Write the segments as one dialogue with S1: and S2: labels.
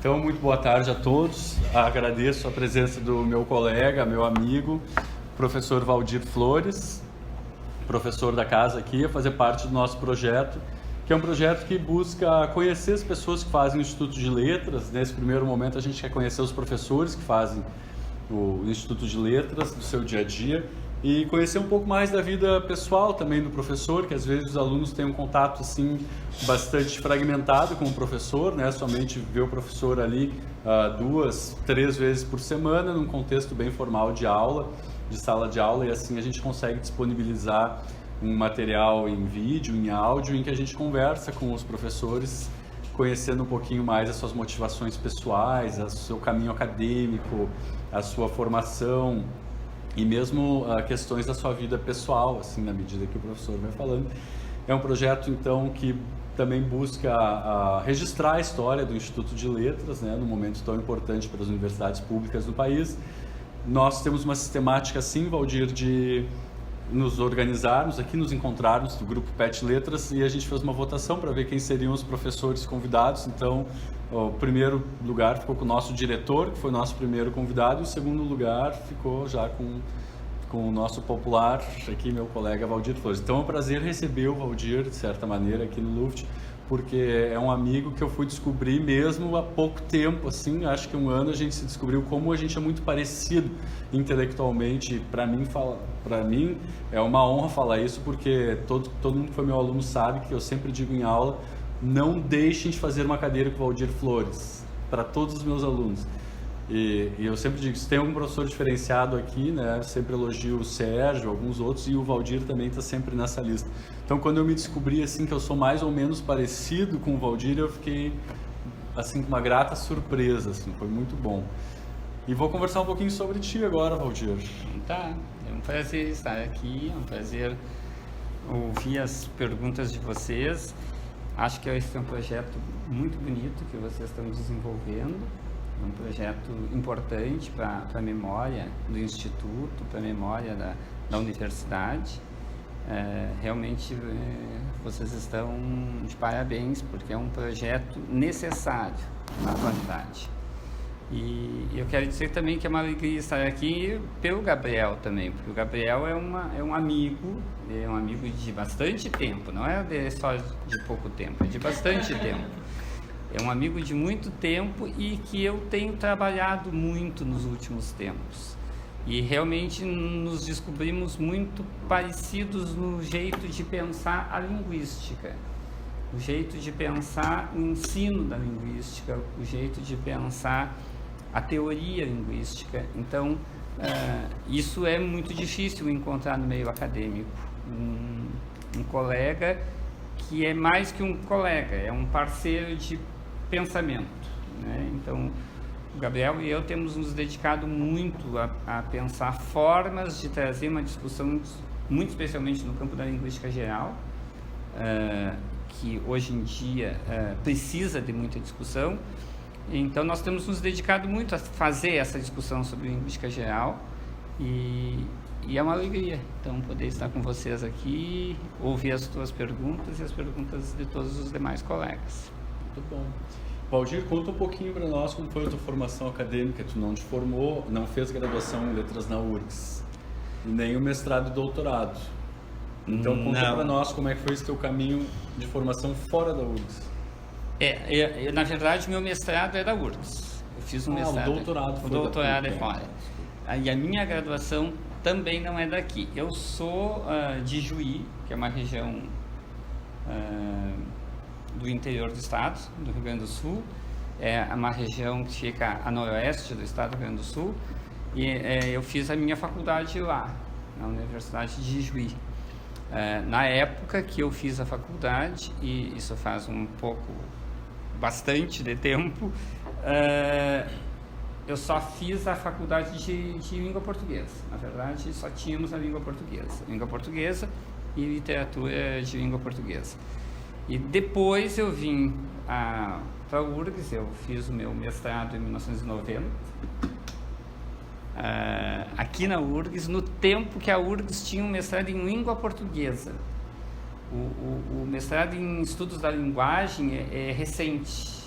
S1: Então, muito boa tarde a todos. Agradeço a presença do meu colega, meu amigo, professor Valdir Flores, professor da casa aqui, a fazer parte do nosso projeto, que é um projeto que busca conhecer as pessoas que fazem o Instituto de Letras. Nesse primeiro momento, a gente quer conhecer os professores que fazem o Instituto de Letras, do seu dia a dia, e conhecer um pouco mais da vida pessoal também do professor, que às vezes os alunos têm um contato assim bastante fragmentado com o professor, né? Somente ver o professor ali uh, duas, três vezes por semana num contexto bem formal de aula, de sala de aula e assim a gente consegue disponibilizar um material em vídeo, em áudio, em que a gente conversa com os professores, conhecendo um pouquinho mais as suas motivações pessoais, o seu caminho acadêmico, a sua formação, e mesmo uh, questões da sua vida pessoal, assim, na medida que o professor vai falando. É um projeto, então, que também busca uh, registrar a história do Instituto de Letras, né, num momento tão importante para as universidades públicas do país. Nós temos uma sistemática, sim, Valdir, de nos organizarmos aqui, nos encontrarmos do grupo PET Letras e a gente fez uma votação para ver quem seriam os professores convidados. Então, o primeiro lugar ficou com o nosso diretor, que foi o nosso primeiro convidado, e o segundo lugar ficou já com, com o nosso popular, aqui meu colega Valdir Flores. Então é um prazer receber o Valdir, de certa maneira, aqui no Luft, porque é um amigo que eu fui descobrir mesmo há pouco tempo, assim, acho que um ano a gente se descobriu como a gente é muito parecido intelectualmente. Para mim, para mim é uma honra falar isso, porque todo, todo mundo que foi meu aluno sabe que eu sempre digo em aula não deixem de fazer uma cadeira com o Valdir Flores, para todos os meus alunos. E, e, eu sempre digo, se tem algum professor diferenciado aqui, né, sempre elogio o Sérgio, alguns outros, e o Valdir também está sempre nessa lista. Então, quando eu me descobri assim que eu sou mais ou menos parecido com o Valdir, eu fiquei assim com uma grata surpresa, assim, foi muito bom. E vou conversar um pouquinho sobre ti agora, Valdir.
S2: Tá, um prazer estar aqui, é um prazer ouvir as perguntas de vocês. Acho que esse é um projeto muito bonito que vocês estão desenvolvendo, um projeto importante para a memória do Instituto, para a memória da, da universidade. É, realmente é, vocês estão de parabéns, porque é um projeto necessário na atualidade. E eu quero dizer também que é uma alegria estar aqui pelo Gabriel também, porque o Gabriel é, uma, é um amigo, é um amigo de bastante tempo, não é só de pouco tempo, é de bastante tempo. É um amigo de muito tempo e que eu tenho trabalhado muito nos últimos tempos. E realmente nos descobrimos muito parecidos no jeito de pensar a linguística, o jeito de pensar o ensino da linguística, o jeito de pensar a teoria linguística. Então, uh, isso é muito difícil encontrar no meio acadêmico. Um, um, colega que é mais que um colega, é um parceiro de pensamento. Né? Então, o Gabriel e eu temos nos dedicado muito a, a, pensar formas de trazer uma discussão, muito especialmente no campo da linguística geral, uh, que hoje em dia uh, precisa de muita discussão, então, nós temos nos dedicado muito a fazer essa discussão sobre linguística geral e, e é uma alegria, então, poder estar com vocês aqui, ouvir as tuas perguntas e as perguntas de todos os demais colegas.
S1: Muito bom. Valdir, conta um pouquinho para nós como foi a tua formação acadêmica. Tu não te formou, não fez graduação em letras na URGS, nem o mestrado e doutorado. Então, conta para nós como é que foi esse teu caminho de formação fora da URGS.
S2: É, é, na verdade, meu mestrado é da URGS. Eu fiz um
S1: ah,
S2: mestrado.
S1: O doutorado
S2: o doutorado é fora. E a minha graduação também não é daqui. Eu sou uh, de Juí, que é uma região uh, do interior do estado, do Rio Grande do Sul. É uma região que fica a noroeste do estado do Rio Grande do Sul. E uh, eu fiz a minha faculdade lá, na Universidade de Juí. Uh, na época que eu fiz a faculdade, e isso faz um pouco bastante de tempo, uh, eu só fiz a faculdade de, de, língua portuguesa. Na verdade, só tínhamos a língua portuguesa. Língua portuguesa e literatura de língua portuguesa. E depois eu vim para a URGS, eu fiz o meu mestrado em 1990. Uh, ah, aqui na URGS, no tempo que a URGS tinha um mestrado em língua portuguesa. O, o, o mestrado em estudos da linguagem é, é recente.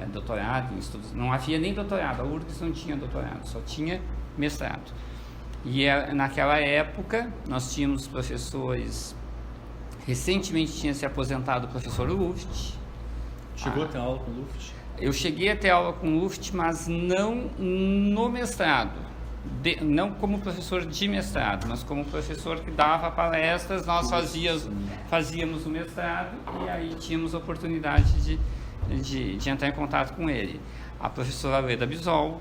S2: é, doutorado em estudos. Não havia nem doutorado, a URGS não tinha doutorado, só tinha mestrado. E é, naquela época nós tínhamos professores. Recentemente tinha se aposentado o professor Luft.
S1: Chegou ah, a ter aula com Luft?
S2: Eu cheguei a ter aula com Luft, mas não no mestrado. De, não como professor de mestrado, mas como professor que dava palestras, nós fazíamos, fazíamos o mestrado e aí tínhamos a oportunidade de, de, de entrar em contato com ele. A professora Leda Bisol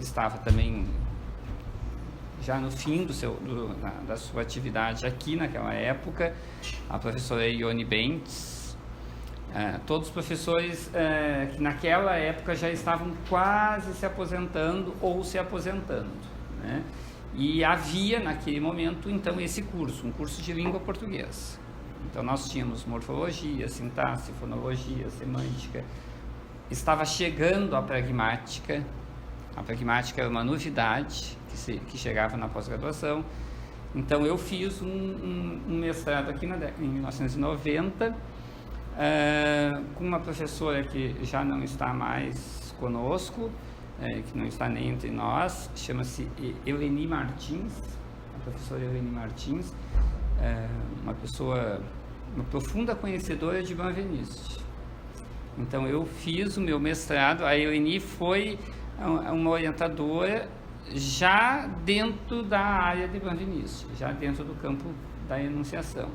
S2: estava também já no fim do seu, do, da, da, sua atividade aqui naquela época, a professora Ione Bentes, é, todos os professores é, que naquela época já estavam quase se aposentando ou se aposentando. Né? E havia naquele momento então esse curso, um curso de língua portuguesa. Então nós tínhamos morfologia, sintaxe, fonologia, semântica. Estava chegando a pragmática. A pragmática era uma novidade que, se, que chegava na pós-graduação. Então eu fiz um, um, um mestrado aqui na, em 1990 eh, com uma professora que já não está mais conosco, é, que não está nem entre nós, chama-se Eleni Martins, a professora Eleni Martins, é, uma pessoa, uma profunda conhecedora de Banveniste. Então eu fiz o meu mestrado, a Eleni foi uma orientadora já dentro da área de Banveniste, já dentro do campo da enunciação.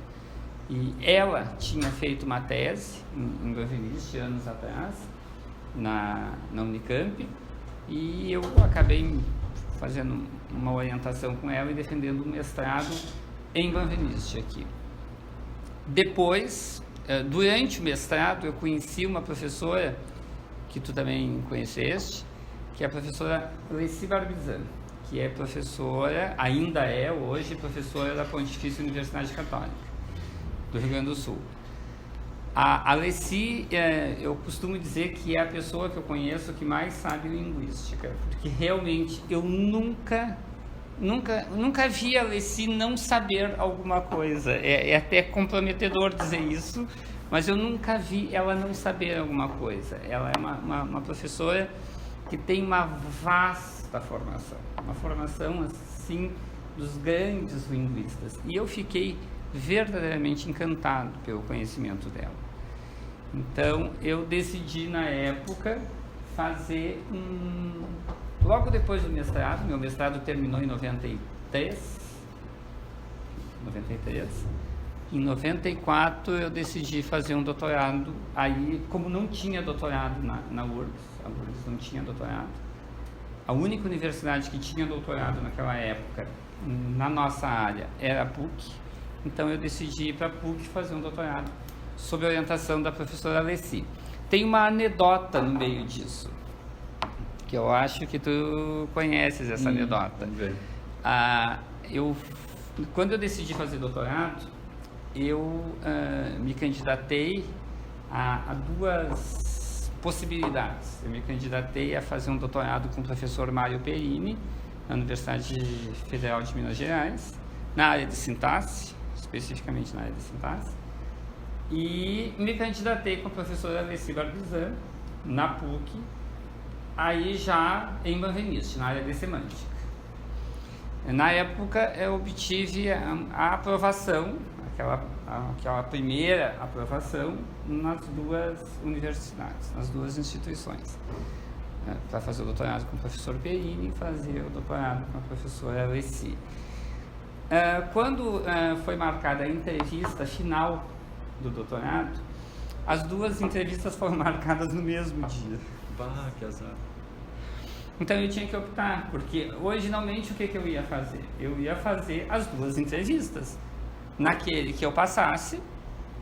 S2: E ela tinha feito uma tese em, em anos atrás, na, na Unicamp, e eu acabei fazendo uma orientação com ela e defendendo um mestrado em Banveniste aqui. Depois, eh, durante o mestrado, eu conheci uma professora que tu também conheceste, que é a professora Leci Barbizan, que é professora, ainda é hoje, professora da Pontifícia Universidade Católica do Rio Grande do Sul. A Alessi, é, eu costumo dizer que é a pessoa que eu conheço que mais sabe linguística, porque realmente eu nunca, nunca, nunca vi a Alessi não saber alguma coisa. É, é, até comprometedor dizer isso, mas eu nunca vi ela não saber alguma coisa. Ela é uma, uma, uma professora que tem uma vasta formação, uma formação assim dos grandes linguistas. E eu fiquei verdadeiramente encantado pelo conhecimento dela. Então eu decidi na época fazer um. Logo depois do mestrado, meu mestrado terminou em 93. 93. Em 94 eu decidi fazer um doutorado. Aí, como não tinha doutorado na, na URGS, a URGS não tinha doutorado. A única universidade que tinha doutorado naquela época, na nossa área, era a PUC. Então eu decidi ir para a PUC fazer um doutorado sob orientação da professora Alessi. Tem uma anedota no meio disso, que eu acho que tu conheces essa hum, anedota. Ah, eu, quando eu decidi fazer doutorado, eu ah, me candidatei a, a duas possibilidades. Eu me candidatei a fazer um doutorado com o professor Mário Perini, na Universidade Federal de Minas Gerais, na área de sintaxe, especificamente na área de sintaxe. E me candidatei com a professora Alessi Barbizan, na PUC, aí já em Banveniste, na área de semântica. Na época eu obtive a, a aprovação aquela, aquela primeira aprovação nas duas universidades, nas duas instituições. Né, para fazer o doutorado com o professor Perini e fazer o doutorado com a professora Alessi. É, quando é, foi marcada a entrevista final do doutorado, as duas entrevistas foram marcadas no mesmo dia.
S1: Bah, que azar.
S2: Então eu tinha que optar, porque originalmente o que, que eu ia fazer? Eu ia fazer as duas entrevistas naquele que eu passasse,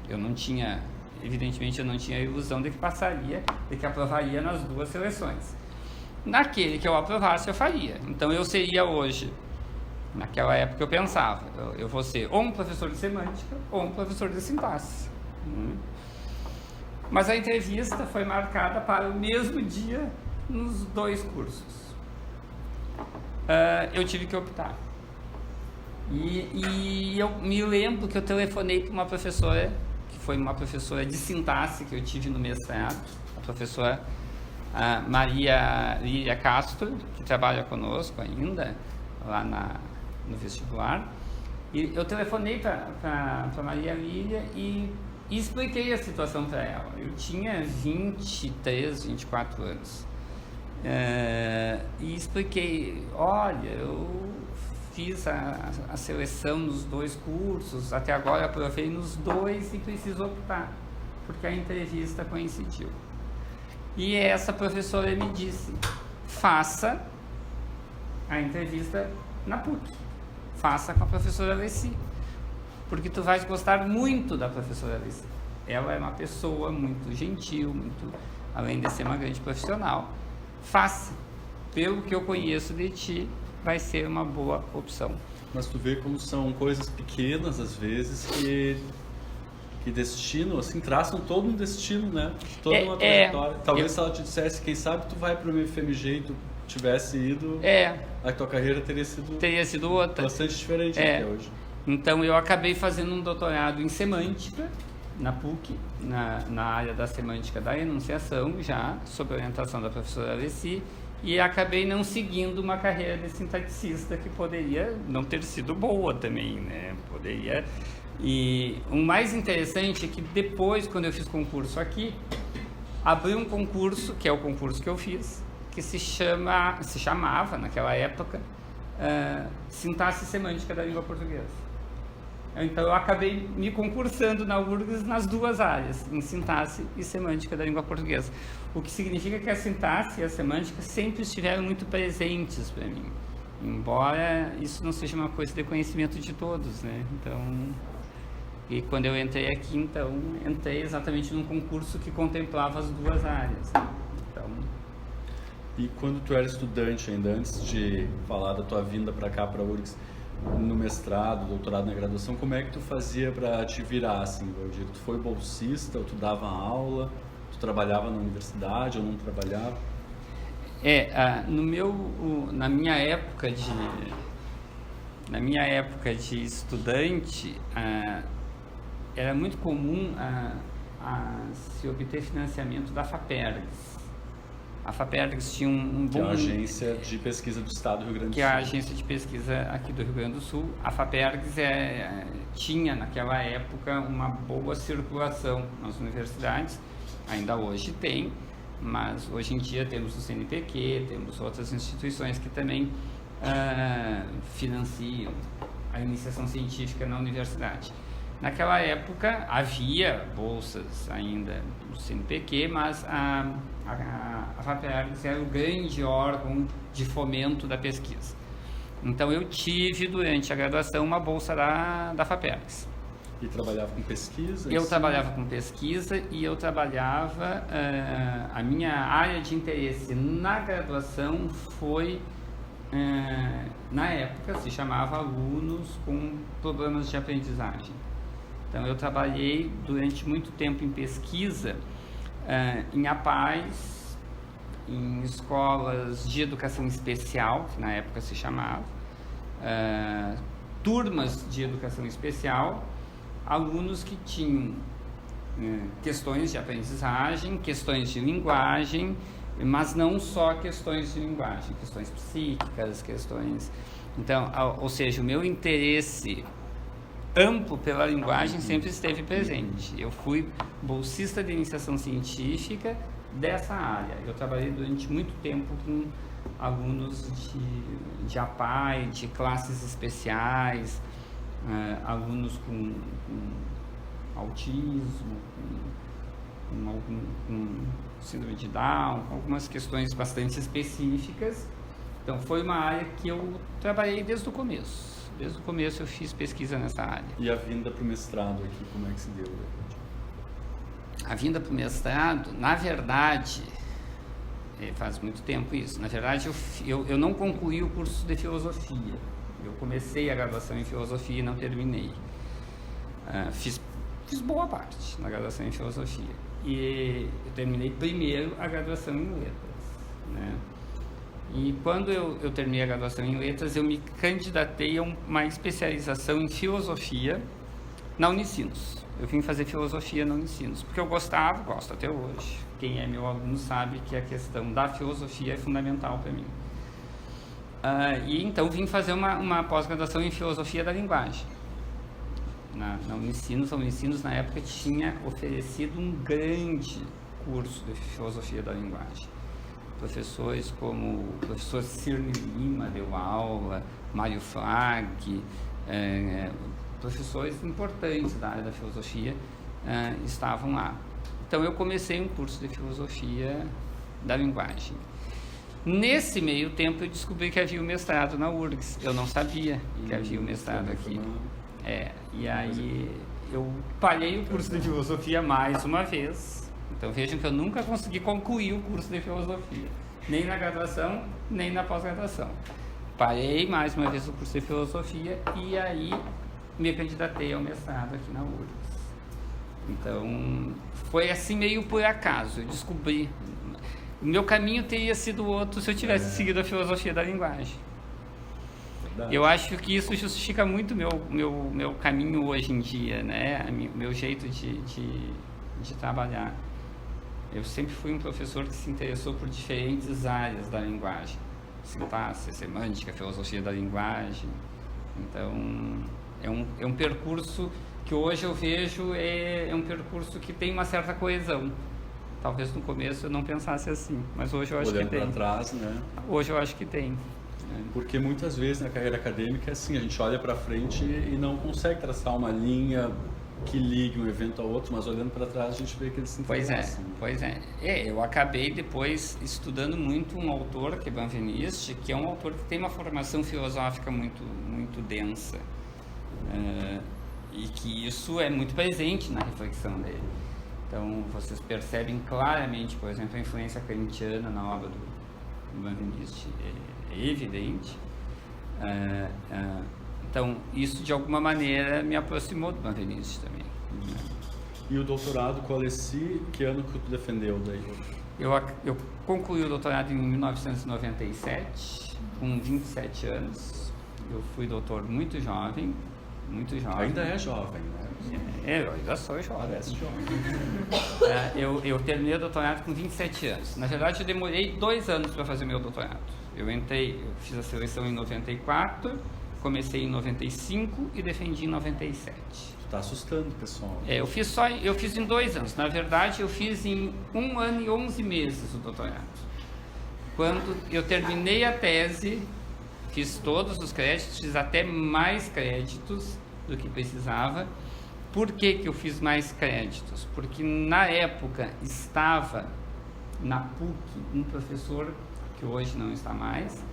S2: eu não tinha, evidentemente eu não tinha a ilusão de que passaria, de que aprovaria nas duas seleções. Naquele que eu aprovasse, eu faria. Então eu seria hoje, naquela época eu pensava, eu, eu vou ser ou um professor de semântica ou um professor de sintaxe. Hum. Mas a entrevista foi marcada para o mesmo dia nos dois cursos. Uh, eu tive que optar. E, e eu me lembro que eu telefonei para uma professora, que foi uma professora de sintaxe que eu tive no mestrado, a professora a Maria Lília Castro, que trabalha conosco ainda, lá na, no vestibular. E eu telefonei para Maria Lília e, expliquei a situação para ela. Eu tinha 23, 24 anos. É, e expliquei, olha, eu fiz a, a, seleção nos dois cursos, até agora aprovei nos dois e preciso optar, porque a entrevista coincidiu. E essa professora me disse: faça a entrevista na PUC, faça com a professora Alessi, porque tu vais gostar muito da professora Alessi. Ela é uma pessoa muito gentil, muito, além de ser uma grande profissional. Faça, pelo que eu conheço de ti, vai ser uma boa opção.
S1: Mas tu vê como são coisas pequenas às vezes que que destino, assim, traçam todo um destino, né? Toda é, uma trajetória. É, Talvez eu... se ela te dissesse, quem sabe tu vai para o FMG e tu tivesse ido,
S2: é,
S1: a tua carreira teria sido,
S2: teria sido outra.
S1: bastante diferente é. até hoje.
S2: Então eu acabei fazendo um doutorado em semântica na PUC, na, na área da semântica da enunciação, já sob orientação da professora Alessi, e acabei não seguindo uma carreira de sintaticista que poderia não ter sido boa também, né? Poderia e o mais interessante é que depois, quando eu fiz concurso aqui, abriu um concurso, que é o concurso que eu fiz, que se, chama, se chamava, naquela época, uh, Sintaxe Semântica da Língua Portuguesa. Então eu acabei me concursando na URGS nas duas áreas, em sintaxe e semântica da língua portuguesa. O que significa que a sintaxe e a semântica sempre estiveram muito presentes para mim. Embora isso não seja uma coisa de conhecimento de todos, né? Então, e quando eu entrei aqui, então, entrei exatamente num concurso que contemplava as duas áreas.
S1: E quando tu era estudante ainda, antes de falar da tua vinda para cá, para URGS, no mestrado, doutorado na graduação, como é que tu fazia para te virar, assim, Valdir? Tu foi bolsista, ou tu dava aula, tu trabalhava na universidade ou não trabalhava?
S2: É, no meu, na minha época de, na minha época de estudante, era muito comum se obter financiamento da FAPERGS. A FAPERGS tinha um, um
S1: bom... Que é a agência de pesquisa do Estado do Rio Grande do Sul.
S2: Que é a agência de pesquisa aqui do Rio Grande do Sul. A FAPERGS é, tinha, naquela época, uma boa circulação nas universidades. Ainda hoje tem, mas hoje em dia temos o CNPq, temos outras instituições que também uh, financiam a iniciação científica na universidade. Naquela época havia bolsas ainda no CNPq, mas a, a, a FAPERGS era o grande órgão de fomento da pesquisa. Então eu tive durante a graduação uma bolsa da, da FAPERGS.
S1: E trabalhava com pesquisa?
S2: Eu trabalhava com pesquisa e eu trabalhava. Uh, a minha área de interesse na graduação foi, uh, na época, se chamava alunos com problemas de aprendizagem. Então, eu trabalhei durante muito tempo em pesquisa uh, em APAES, em escolas de educação especial, que na época se chamava, uh, turmas de educação especial, alunos que tinham uh, questões de aprendizagem, questões de linguagem, mas não só questões de linguagem, questões psíquicas, questões. Então, ou seja, o meu interesse amplo pela linguagem sempre esteve presente. Eu fui bolsista de iniciação científica dessa área. Eu trabalhei durante muito tempo com alunos de, de APAI, de classes especiais, uh, alunos com, com autismo, com, com, algum, com síndrome de Down, com algumas questões bastante específicas. Então foi uma área que eu trabalhei desde o começo. Desde o começo eu fiz pesquisa nessa área.
S1: E a vinda para o mestrado aqui, como é que se deu?
S2: A vinda para o mestrado, na verdade, é, faz muito tempo isso. Na verdade, eu, eu, eu não concluí o curso de filosofia. Eu comecei a graduação em filosofia e não terminei. Uh, fiz, fiz boa parte na graduação em filosofia. E eu terminei primeiro a graduação em letras. Né? E quando eu, eu terminei a graduação em letras, eu me candidatei a uma especialização em filosofia na Unicinos. eu vim fazer filosofia no Unicinos, porque eu gostava, gosto até hoje. Quem é meu aluno sabe que a questão da filosofia é fundamental para mim. Uh, e então vim fazer uma, uma pós-graduação em filosofia da linguagem. Na, na Unicinos, a Unicinos na época tinha oferecido um grande curso de filosofia da linguagem. Professores como o professor Cirne Lima deu aula, Mário Flag, é, professores importantes da área da filosofia é, estavam lá. Então eu comecei um curso de filosofia da linguagem. Nesse meio tempo eu descobri que havia o um mestrado na URGS. Eu não sabia que havia o um mestrado aqui. É, e aí eu palhei o curso de filosofia mais uma vez. Então vejam que eu nunca consegui concluir o curso de filosofia, nem na graduação, nem na pós-graduação. Parei mais uma vez o curso de filosofia e aí me candidatei ao mestrado aqui na URGS. Então, foi assim meio por acaso, eu descobri. O meu caminho teria sido outro se eu tivesse é. seguido a filosofia da linguagem. Verdade. Eu acho que isso justifica muito meu meu meu caminho hoje em dia, né? Meu jeito de, de, de trabalhar. Eu sempre fui um professor que se interessou por diferentes áreas da linguagem sintaxe, semântica, filosofia da linguagem. Então, é um, é um percurso que hoje eu vejo é, é um percurso que tem uma certa coesão. Talvez no começo eu não pensasse assim, mas hoje eu acho
S1: Olhando
S2: que tem.
S1: Trás, né?
S2: Hoje eu acho que tem.
S1: Porque muitas vezes na carreira acadêmica é assim, a gente olha para frente e não consegue traçar uma linha que ligue um evento ao outro, mas olhando para trás a gente vê que eles se
S2: Pois é, pois é. é. Eu acabei depois estudando muito um autor, que é Benveniste, que é um autor que tem uma formação filosófica muito, muito densa. Uh, e que isso é muito presente na reflexão dele. Então, vocês percebem claramente, por exemplo, a influência kantiana na obra do, Benveniste, é, é evidente. Uh, uh, então, isso de alguma maneira me aproximou do Benveniste também.
S1: E o doutorado com a Alessi, que ano que tu defendeu daí?
S2: Eu, eu concluí o doutorado em 1997, com 27 anos. Eu fui doutor muito jovem, muito jovem.
S1: Ainda é jovem, né?
S2: É, eu ainda sou jovem.
S1: Parece jovem.
S2: É, eu, eu terminei o doutorado com 27 anos. Na verdade, eu demorei dois anos para fazer meu doutorado. Eu entrei, eu fiz a seleção em 94 Comecei em 95 e defendi em 97.
S1: Está assustando pessoal.
S2: É, eu fiz só, eu fiz em dois anos. Na verdade, eu fiz em um ano e 11 meses o doutorado. Quando eu terminei a tese, fiz todos os créditos, fiz até mais créditos do que precisava. Por que, que eu fiz mais créditos? Porque na época estava na PUC um professor que hoje não está mais,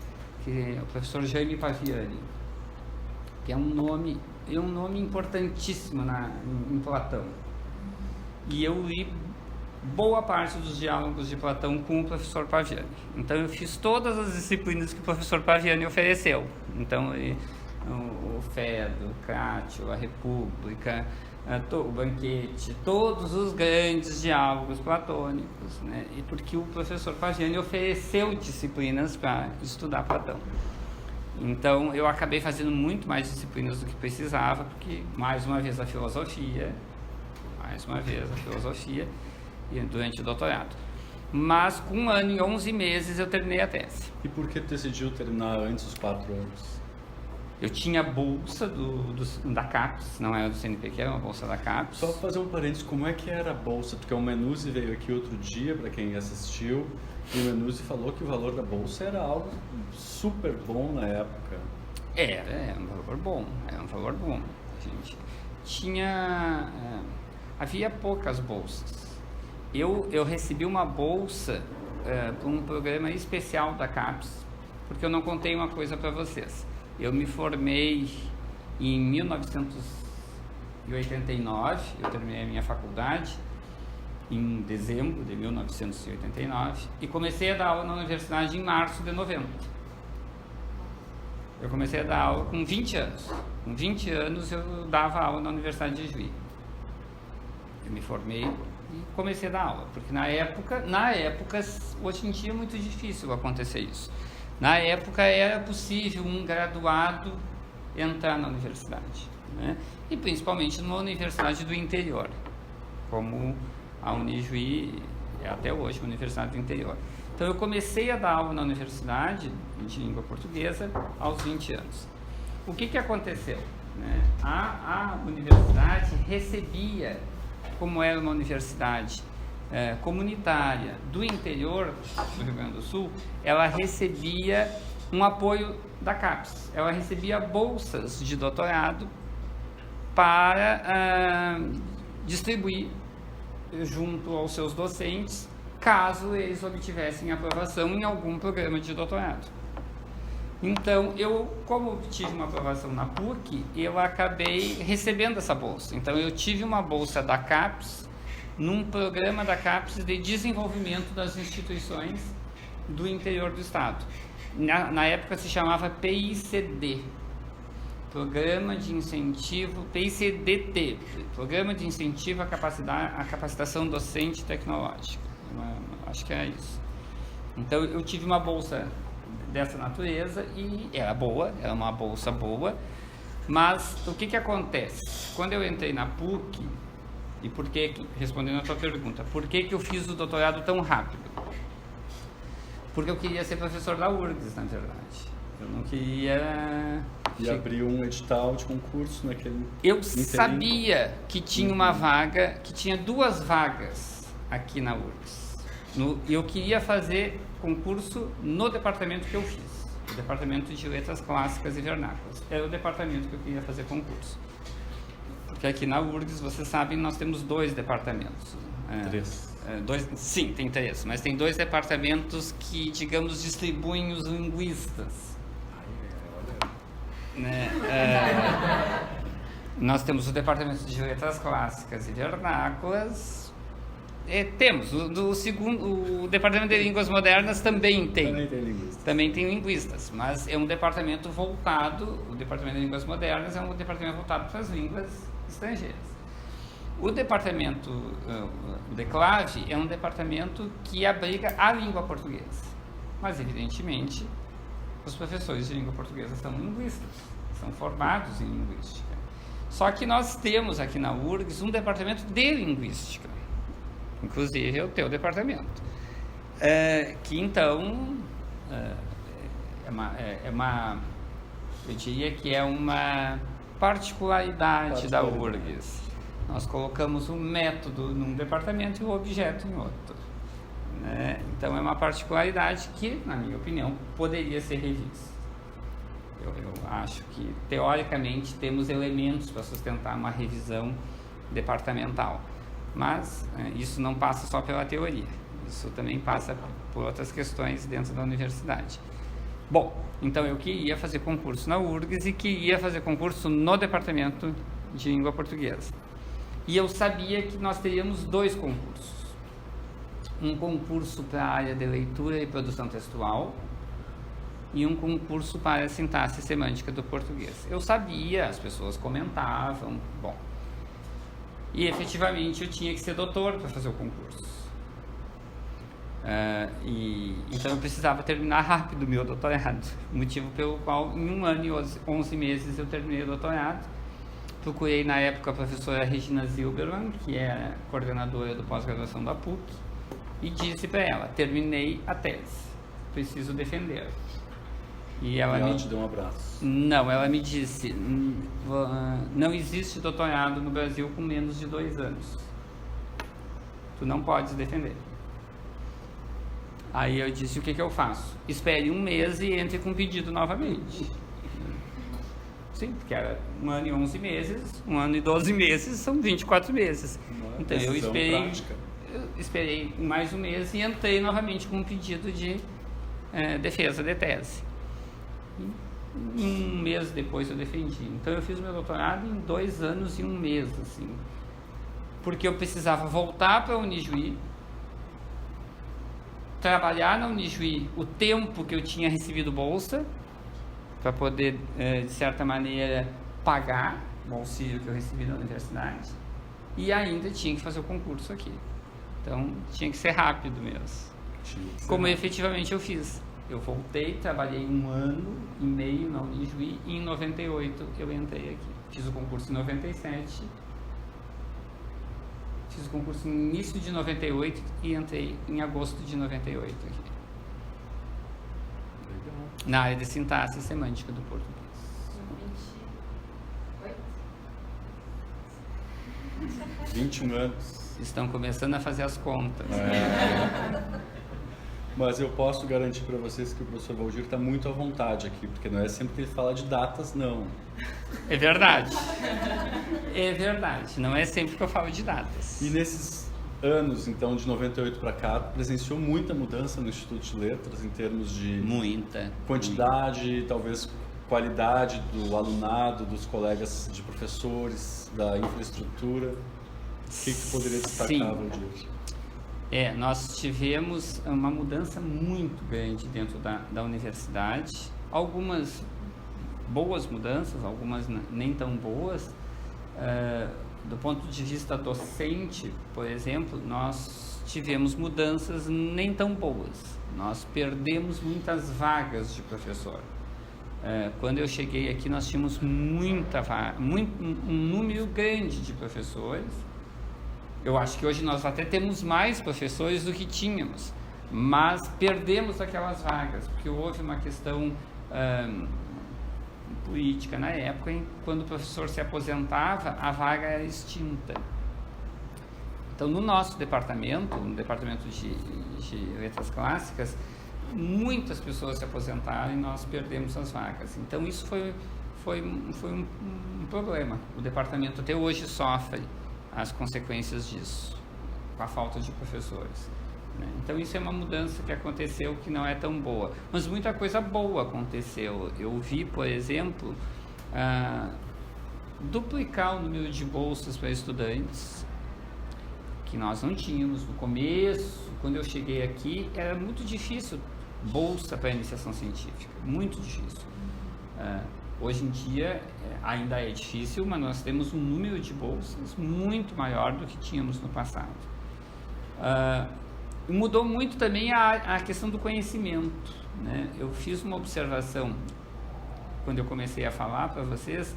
S2: que é o professor Jaime Paviani que é um nome, é um nome importantíssimo na, em, em Platão. E eu li boa parte dos diálogos de Platão com o professor Paviani. Então eu fiz todas as disciplinas que o professor Paviani ofereceu. Então o, o Fedo, o Crátio, a República, o Banquete, todos os grandes diálogos platônicos, né? E porque o professor Paviani ofereceu disciplinas para estudar Platão. Então eu acabei fazendo muito mais disciplinas do que precisava, porque mais uma vez a filosofia, mais uma vez a filosofia, durante o doutorado. Mas com um ano e 11 meses eu terminei a tese.
S1: E por que decidiu terminar antes dos quatro anos?
S2: Eu tinha bolsa do, do, da CAPES, não era do CNPq, era uma bolsa da CAPES.
S1: Só para fazer um parênteses, como é que era a bolsa? Porque o Menuzi veio aqui outro dia, para quem assistiu, e o Menuzi falou que o valor da bolsa era algo super bom na época.
S2: Era, é um valor bom, é um valor bom. Gente, tinha. É, havia poucas bolsas. Eu, eu recebi uma bolsa é, para um programa especial da CAPES, porque eu não contei uma coisa para vocês. Eu me formei em 1989, eu terminei a minha faculdade em dezembro de 1989 e comecei a dar aula na universidade em março de 90. Eu comecei a dar aula com 20 anos. Com 20 anos eu dava aula na Universidade de Juí. Eu me formei e comecei a dar aula, porque na época, na época, hoje em dia é muito difícil acontecer isso. Na época era possível um graduado entrar na universidade. né? e principalmente numa universidade do interior, como a Unijuí é até hoje uma universidade do interior. Então eu comecei a dar aula na universidade de língua portuguesa aos 20 anos. O que, que aconteceu? Né? A, a universidade recebia, como era uma universidade é, comunitária do interior do Rio Grande do Sul, ela recebia um apoio da CAPES. Ela recebia bolsas de doutorado para ah, distribuir junto aos seus docentes, caso eles obtivessem aprovação em algum programa de doutorado. Então, eu, como obtive uma aprovação na PUC, eu acabei recebendo essa bolsa. Então, eu tive uma bolsa da CAPES, num programa da CAPES de desenvolvimento das instituições do interior do Estado. Na, na época se chamava PICD, Programa de Incentivo, PICDT, Programa de Incentivo à, à Capacitação Docente Tecnológica. Acho que é isso. Então eu tive uma bolsa dessa natureza e era boa, era uma bolsa boa, mas o que que acontece? Quando eu entrei na PUC, e por que, respondendo a tua pergunta, por que que eu fiz o doutorado tão rápido? Porque eu queria ser professor da URGS, na verdade. Eu não queria.
S1: E abriu um edital de concurso naquele.
S2: Eu sabia que tinha uma uhum. vaga, que tinha duas vagas aqui na URGS. No, eu queria fazer concurso no departamento que eu fiz, o departamento de letras clássicas e vernáculas. Era o departamento que eu queria fazer concurso. Porque aqui na URGS, vocês sabem, nós temos dois departamentos.
S1: É, três.
S2: É, dois, sim, tem três, mas tem dois departamentos que, digamos, distribuem os linguistas né? É, nós temos o Departamento de Letras Clássicas e Vernáculas. E temos o, do segundo, o Departamento de Línguas Modernas também tem.
S1: Também tem linguistas.
S2: Também tem linguistas, mas é um departamento voltado. O Departamento de Línguas Modernas é um departamento voltado para as línguas estrangeiras. O departamento uh, o DECLAVE é um departamento que abriga a língua portuguesa. Mas, evidentemente, os professores de língua portuguesa são linguistas, são formados em linguística. Só que nós temos aqui na URGS um departamento de linguística, inclusive é o teu departamento, é, que então é, é, uma, é, é, uma, eu diria que é uma particularidade da URGS. Nós colocamos o método num departamento e o objeto em outro. Né? Então é uma particularidade que, na minha opinião, poderia ser revista. Eu, eu acho que, teoricamente, temos elementos para sustentar uma revisão departamental. Mas é, isso não passa só pela teoria, isso também passa por outras questões dentro da universidade. Bom, então eu queria fazer concurso na URGS e queria fazer concurso no departamento de língua portuguesa. E eu sabia que nós teríamos dois concursos um concurso para a área de leitura e produção textual e um concurso para a sintaxe semântica do português. Eu sabia, as pessoas comentavam, bom. E efetivamente eu tinha que ser doutor para fazer o concurso. Uh, e, então eu precisava terminar rápido o meu doutorado, motivo pelo qual em um ano e 11 meses eu terminei o doutorado. Procurei na época a professora Regina Zilberman, que é coordenadora do pós-graduação da PUC, e disse para ela: terminei a tese, preciso defender.
S1: E ela, e ela me te deu um abraço.
S2: Não, ela me disse: não existe doutorado no Brasil com menos de dois anos. Tu não podes defender. Aí eu disse: o que, que eu faço? Espere um mês e entre com pedido novamente. Sim, porque era um ano e 11 meses, um ano e 12 meses, são 24 meses.
S1: Uma então eu esperei.
S2: Eu esperei mais um mês e entrei novamente com um pedido de é, defesa de tese. E um mês depois eu defendi. Então eu fiz meu doutorado em dois anos e um mês, assim. Porque eu precisava voltar para a Unijuí, trabalhar na Unijuí o tempo que eu tinha recebido bolsa, para poder, é, de certa maneira, pagar o auxílio que eu recebi da universidade. E ainda tinha que fazer o concurso aqui. Então tinha que ser rápido mesmo. Como rápido. efetivamente eu fiz. Eu voltei, trabalhei um ano e meio na Unijuí e em 98 eu entrei aqui. Fiz o concurso em 97. Fiz o concurso no início de 98 e entrei em agosto de 98 aqui. Legal. Na área de sintaxe e semântica do português.
S1: 21 anos.
S2: Estão começando a fazer as contas.
S1: É. Mas eu posso garantir para vocês que o professor Valdir está muito à vontade aqui, porque não é sempre que ele fala de datas, não.
S2: É verdade. É verdade. Não é sempre que eu falo de datas.
S1: E nesses anos, então, de 98 para cá, presenciou muita mudança no Instituto de Letras em termos de
S2: muita
S1: quantidade,
S2: muita.
S1: talvez qualidade do alunado, dos colegas de professores, da infraestrutura. O que, que poderia destacar. Valdir?
S2: É, nós tivemos uma mudança muito grande dentro da, da universidade, algumas boas mudanças, algumas nem tão boas. Uh, do ponto de vista docente, por exemplo, nós tivemos mudanças nem tão boas. Nós perdemos muitas vagas de professor. Uh, quando eu cheguei aqui, nós tínhamos muita muito, um número grande de professores eu acho que hoje nós até temos mais professores do que tínhamos, mas perdemos aquelas vagas, porque houve uma questão política na época, em, quando o professor se aposentava, a vaga era extinta. Então, no nosso departamento, no departamento de, de letras clássicas, muitas pessoas se aposentaram e nós perdemos as vagas. Então, isso foi, foi, foi um, um problema. O departamento até hoje sofre as consequências disso, com a falta de professores. Né? Então isso é uma mudança que aconteceu que não é tão boa, mas muita coisa boa aconteceu. Eu vi, por exemplo, ah, duplicar o número de bolsas para estudantes que nós não tínhamos no começo. Quando eu cheguei aqui, era muito difícil bolsa para iniciação científica, muito difícil. Ah, Hoje em dia é, ainda é difícil, mas nós temos um número de bolsas muito maior do que tínhamos no passado. Uh, mudou muito também a, a questão do conhecimento. Né? Eu fiz uma observação quando eu comecei a falar para vocês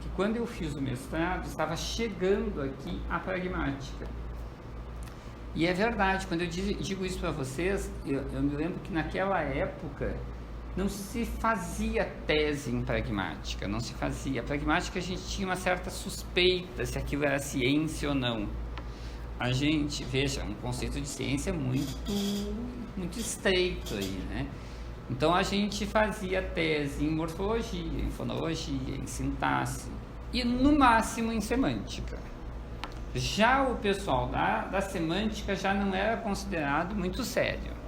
S2: que quando eu fiz o mestrado estava chegando aqui a pragmática. E é verdade, quando eu digo isso para vocês, eu, eu me lembro que naquela época não se fazia tese em pragmática, não se fazia. Pragmática a gente tinha uma certa suspeita se aquilo era ciência ou não. A gente, veja, um conceito de ciência muito, muito estreito aí, né? Então a gente fazia tese em morfologia, em fonologia, em sintaxe e no máximo em semântica. Já o pessoal da, da semântica já não era considerado muito sério.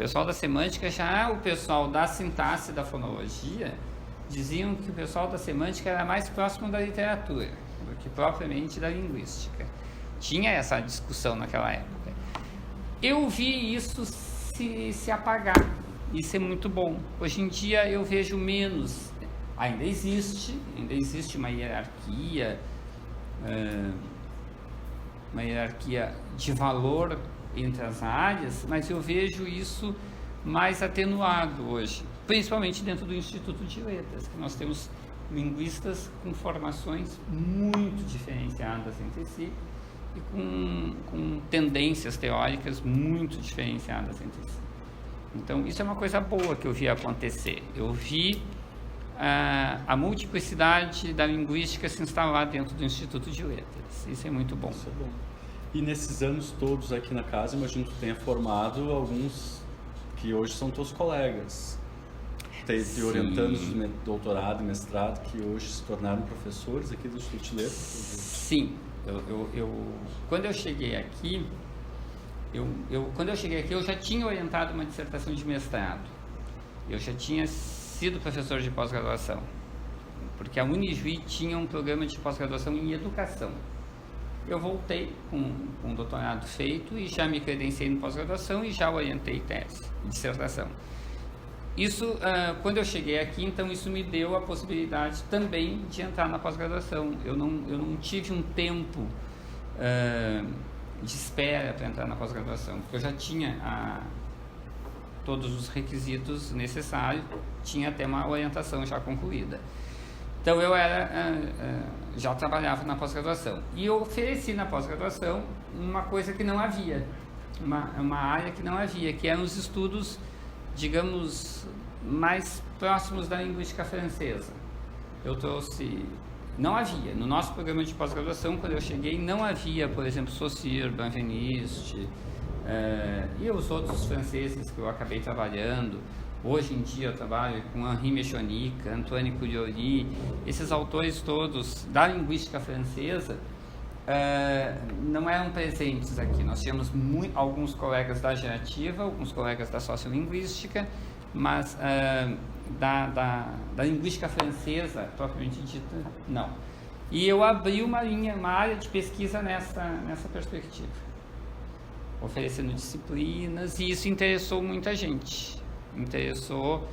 S2: Pessoal da semântica já o pessoal da sintaxe da fonologia diziam que o pessoal da semântica era mais próximo da literatura do que propriamente da linguística. Tinha essa discussão naquela época. Eu vi isso se, se apagar. Isso é muito bom. Hoje em dia eu vejo menos. Ainda existe, ainda existe uma hierarquia, uma hierarquia de valor entre as áreas, mas eu vejo isso mais atenuado hoje, principalmente dentro do Instituto de Letras, que nós temos linguistas com formações muito diferenciadas entre si e com, com tendências teóricas muito diferenciadas entre si. Então, isso é uma coisa boa que eu vi acontecer. Eu vi uh, a multiplicidade da linguística se instalar dentro do Instituto de Letras. Isso é muito bom.
S1: Isso é bom. E nesses anos todos aqui na casa, imagino que tenha formado alguns que hoje são teus colegas. Teve orientandos de doutorado e mestrado que hoje se tornaram professores aqui do Instituto Letras.
S2: Sim. Eu, eu, eu, quando eu cheguei aqui, eu, eu, quando eu cheguei aqui, eu já tinha orientado uma dissertação de mestrado. Eu já tinha sido professor de pós-graduação. Porque a Unijuí tinha um programa de pós-graduação em educação eu voltei com, com o doutorado feito e já me credenciei no pós-graduação e já orientei tese, dissertação. Isso, uh, quando eu cheguei aqui, então isso me deu a possibilidade também de entrar na pós-graduação. Eu não, eu não tive um tempo uh, de espera para entrar na pós-graduação, porque eu já tinha a, todos os requisitos necessários, tinha até uma orientação já concluída. Então eu era, eh, eh, já trabalhava na pós-graduação. E eu ofereci na pós-graduação uma coisa que não havia, uma, uma área que não havia, que eram os estudos, digamos, mais próximos da linguística francesa. Eu trouxe, não havia, no nosso programa de pós-graduação, quando eu cheguei, não havia, por exemplo, Saussure, Benveniste, eh, e os outros franceses que eu acabei trabalhando, Hoje em dia eu trabalho com Henri Mechonic, Antoine Cugliori, esses autores todos da linguística francesa uh, não eram presentes aqui. Nós tínhamos muito, alguns colegas da gerativa, alguns colegas da sociolinguística, mas uh, da, da, da, linguística francesa, propriamente dita, não. E eu abri uma linha, uma área de pesquisa nessa, nessa perspectiva, oferecendo disciplinas, e isso interessou muita gente interessou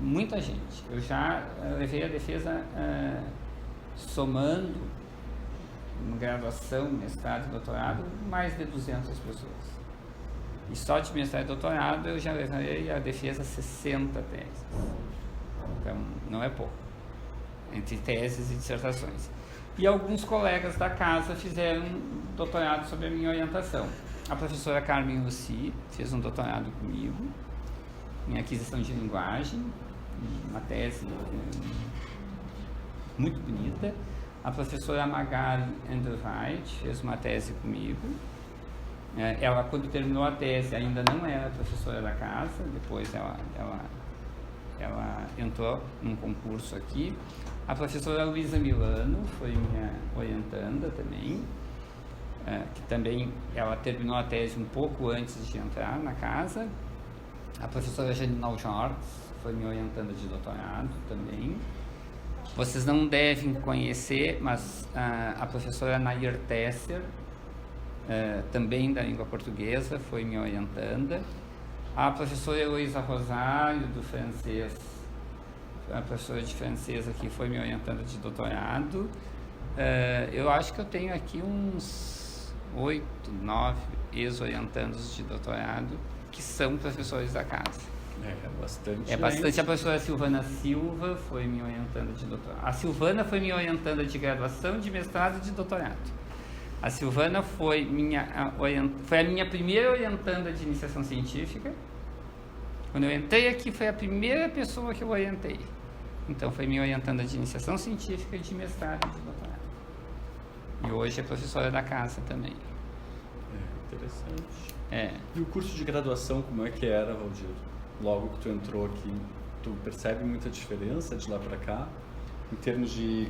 S2: muita gente. Eu já eh, levei a defesa uh, somando graduação, mestrado e doutorado, mais de 200 pessoas. E só de mestrado e doutorado eu já levei a defesa 60 teses. Então, não é pouco. Entre teses e dissertações. E alguns colegas da casa fizeram doutorado sobre a minha orientação. A professora Carmen Lucy fez um doutorado comigo em aquisição de linguagem, uma tese eh, muito bonita. A professora Magali Andrewright fez uma tese comigo. Eh, ela, quando terminou a tese, ainda não era professora da casa, depois ela, ela, ela entrou num concurso aqui. A professora Luísa Milano foi minha orientanda também, eh, que também ela terminou a tese um pouco antes de entrar na casa, a professora Janine Jorge foi me orientando de doutorado também. Vocês não devem conhecer, mas uh, a professora Nair Tesser, uh, também da língua portuguesa, foi me orientando. A professora Heloísa Rosário, do francês, a professora de francês aqui, foi me orientando de doutorado. Uh, eu acho que eu tenho aqui uns oito, nove ex-orientandos de doutorado que são professores da casa.
S1: É, bastante.
S2: É bastante. A professora Silvana Silva foi me orientando de doutorado. A Silvana foi me orientando de graduação, de mestrado e de doutorado. A Silvana foi, minha, foi a minha primeira orientanda de iniciação científica. Quando eu entrei aqui, foi a primeira pessoa que eu orientei. Então, foi minha orientanda de iniciação científica, de mestrado e de doutorado. E hoje é professora da casa também.
S1: É, interessante.
S2: É.
S1: E o curso de graduação, como é que era, Valdir? Logo que tu entrou aqui, tu percebe muita diferença de lá para cá? Em termos de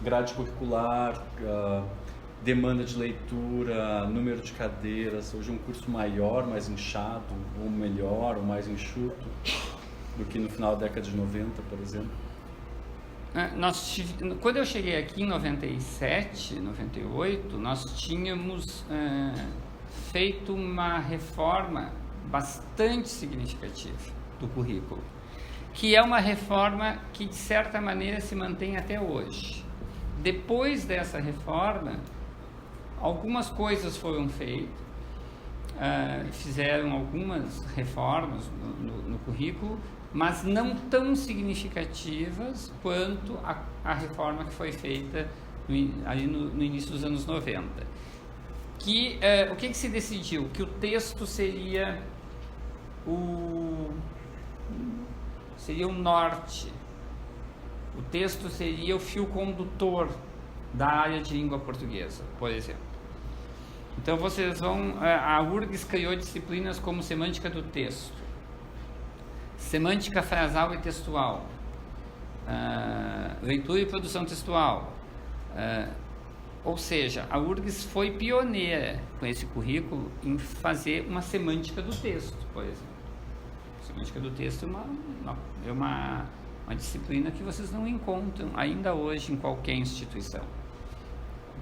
S1: grade curricular, uh, demanda de leitura, número de cadeiras, hoje é um curso maior, mais inchado, ou melhor, ou mais enxuto do que no final da década de 90, por exemplo?
S2: É, nós, quando eu cheguei aqui em 97, 98, nós tínhamos é, feito uma reforma bastante significativa do currículo, que é uma reforma que de certa maneira se mantém até hoje. Depois dessa reforma, algumas coisas foram feitas, uh, fizeram algumas reformas no, no, no, currículo, mas não tão significativas quanto a, a reforma que foi feita no, ali no, no início dos anos 90 que é, o que, que se decidiu? Que o texto seria o seria o norte. O texto seria o fio condutor da área de língua portuguesa, por exemplo. Então vocês vão. É, a URGS criou disciplinas como semântica do texto, semântica frasal e textual, uh, leitura e produção textual, uh, ou seja, a URGS foi pioneira com esse currículo em fazer uma semântica do texto, por exemplo. Semântica do texto é uma, é uma, uma disciplina que vocês não encontram ainda hoje em qualquer instituição.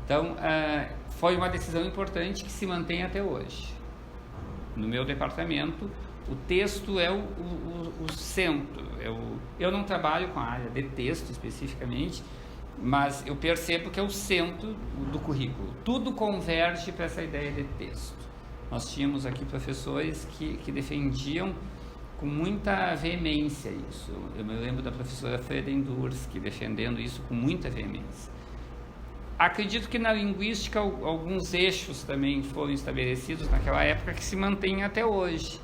S2: Então, uh, foi uma decisão importante que se mantém até hoje. No meu departamento, o texto é o, o, o centro. O, eu não trabalho com a área de texto especificamente, mas eu percebo que é o centro do currículo. Tudo converge para essa ideia de texto. Nós tínhamos aqui professores que, que defendiam com muita veemência isso. Eu me lembro da professora Fredendursky defendendo isso com muita veemência. Acredito que na linguística alguns eixos também foram estabelecidos naquela época que se mantêm até hoje,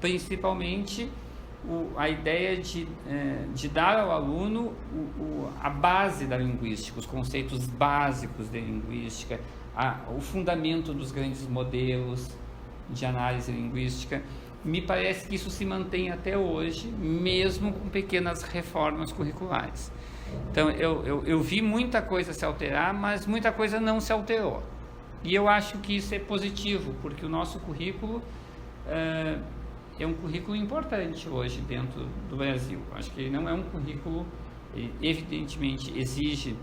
S2: principalmente o, a ideia de, é, de dar ao aluno o, o, a base da linguística, os conceitos básicos de linguística, a, o fundamento dos grandes modelos de análise linguística me parece que isso se mantém até hoje, mesmo com pequenas reformas curriculares. Então, eu, eu, eu, vi muita coisa se alterar, mas muita coisa não se alterou. E eu acho que isso é positivo, porque o nosso currículo é, é um currículo importante hoje dentro do Brasil. Acho que ele não é um currículo, evidentemente, exige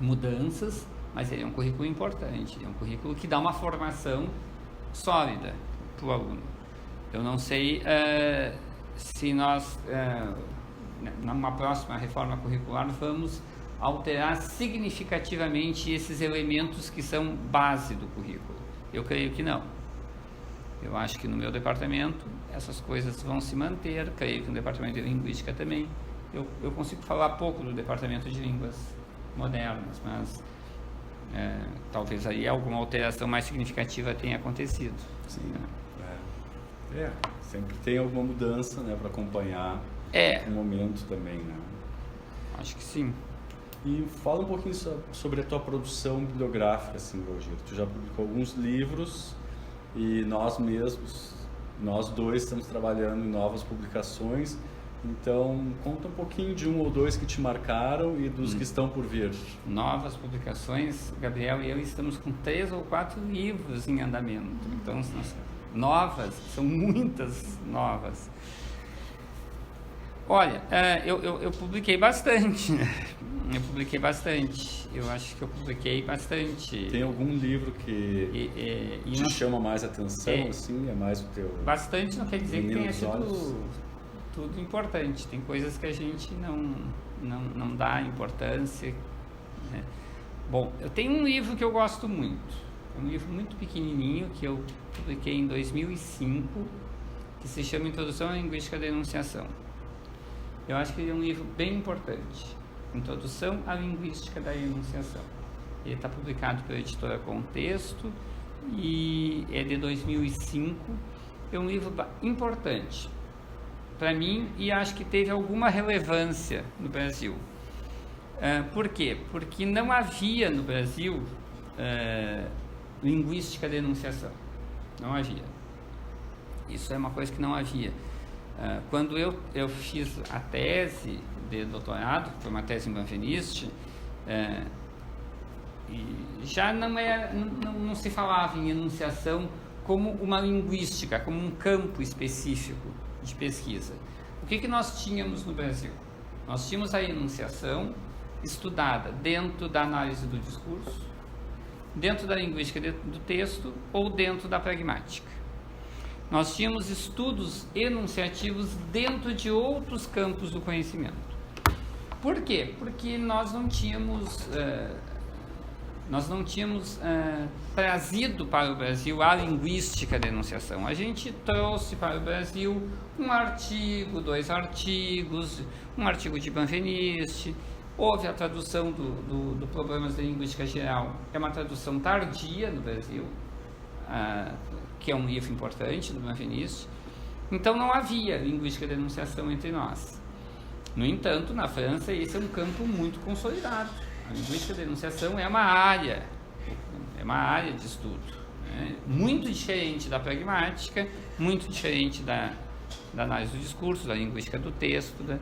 S2: mudanças, mas ele é um currículo importante, é um currículo que dá uma formação sólida para o aluno. Eu não sei uh, se nós, uh, numa próxima reforma curricular, vamos alterar significativamente esses elementos que são base do currículo. Eu creio que não. Eu acho que no meu departamento essas coisas vão se manter, creio que no departamento de linguística também. Eu, eu consigo falar pouco do departamento de línguas modernas, mas é, talvez aí alguma alteração mais significativa tenha acontecido. Sim. Né?
S1: É, sempre tem alguma mudança, né, para acompanhar
S2: é.
S1: o momento também, né?
S2: Acho que sim.
S1: E fala um pouquinho sobre a tua produção bibliográfica, assim, Valdir. Tu já publicou alguns livros e nós mesmos, nós dois estamos trabalhando em novas publicações. Então, conta um pouquinho de um ou dois que te marcaram e dos hum. que estão por vir.
S2: Novas publicações, Gabriel e eu estamos com três ou quatro livros em andamento. Então, novas, são muitas novas. Olha, é, eu, eu, eu, publiquei bastante, né? Eu publiquei bastante. Eu acho que eu publiquei bastante.
S1: Tem algum livro que e, e, te não... chama mais atenção, é, assim? É mais o teu...
S2: Bastante não quer dizer que tenha sido tudo importante. Tem coisas que a gente não, não, não dá importância. Né? Bom, eu tenho um livro que eu gosto muito é um livro muito pequenininho que eu publiquei em 2005, que se chama Introdução à Linguística da Enunciação. Eu acho que é um livro bem importante. Introdução à Linguística da Enunciação. Ele está publicado pela editora Contexto e é de 2005. É um livro importante para mim e acho que teve alguma relevância no Brasil. Uh, por quê? Porque não havia no Brasil uh, linguística de enunciação. Não havia. Isso é uma coisa que não havia. Uh, quando eu, eu fiz a tese de doutorado, foi uma tese em Banveniste, uh, já não, é, não, não se falava em enunciação como uma linguística, como um campo específico de pesquisa. O que, que nós tínhamos no Brasil? Nós tínhamos a enunciação estudada dentro da análise do discurso, dentro da linguística do texto ou dentro da pragmática. Nós tínhamos estudos enunciativos dentro de outros campos do conhecimento. Por quê? Porque nós não tínhamos, uh, nós não tínhamos uh, trazido para o Brasil a linguística da enunciação. A gente trouxe para o Brasil um artigo, dois artigos, um artigo de Banveniste, Houve a tradução do, do, do Problemas da Linguística Geral, é uma tradução tardia no Brasil, ah, que é um livro importante do Benveniste. Então não havia linguística de enunciação entre nós. No entanto, na França, esse é um campo muito consolidado. A linguística de enunciação é uma área, é uma área de estudo. Né? Muito diferente da pragmática, muito diferente da, da análise do discurso, da linguística do texto. Da,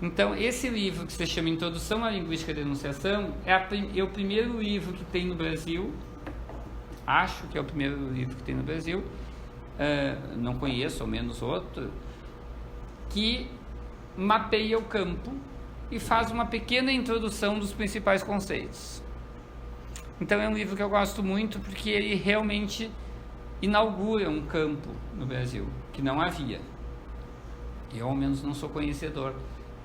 S2: então, esse livro que se chama Introdução à Linguística da Enunciação é, é, o primeiro livro que tem no Brasil, acho que é o primeiro livro que tem no Brasil, uh, não conheço ao menos outro, que mapeia o campo e faz uma pequena introdução dos principais conceitos. Então, é um livro que eu gosto muito porque ele realmente inaugura um campo no Brasil que não havia. Eu, ao menos, não sou conhecedor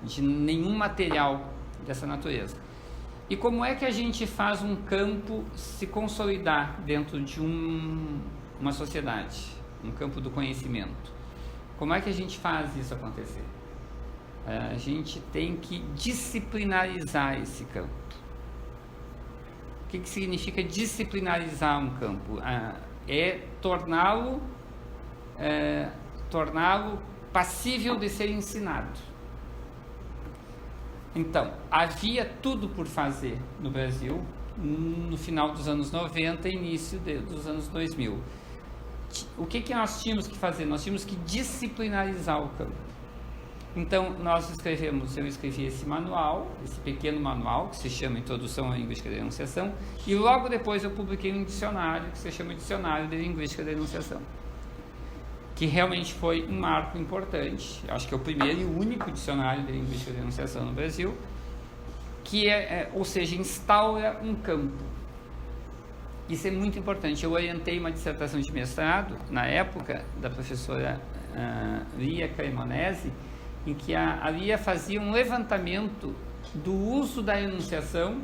S2: de nenhum material dessa natureza. E como é que a gente faz um campo se consolidar dentro de um, uma sociedade, um campo do conhecimento? Como é que a gente faz isso acontecer? A gente tem que disciplinarizar esse campo. O que, que significa disciplinarizar um campo? É torná-lo é, torná-lo passível de ser ensinado. Então, havia tudo por fazer no Brasil no final dos anos 90 e início de, dos anos 2000. O que, que nós tínhamos que fazer? Nós tínhamos que disciplinarizar o campo. Então, nós escrevemos, eu escrevi esse manual, esse pequeno manual, que se chama Introdução à Linguística da Enunciação, e logo depois eu publiquei um dicionário, que se chama Dicionário de Linguística da Enunciação, que realmente foi um marco importante, acho que é o primeiro e único dicionário de Linguística da Enunciação no Brasil, que é, é ou seja, instaura um campo. Isso é muito importante. Eu orientei uma dissertação de mestrado, na época, da professora uh, Lia Cremonese, em que a, a Lia fazia um levantamento do uso da enunciação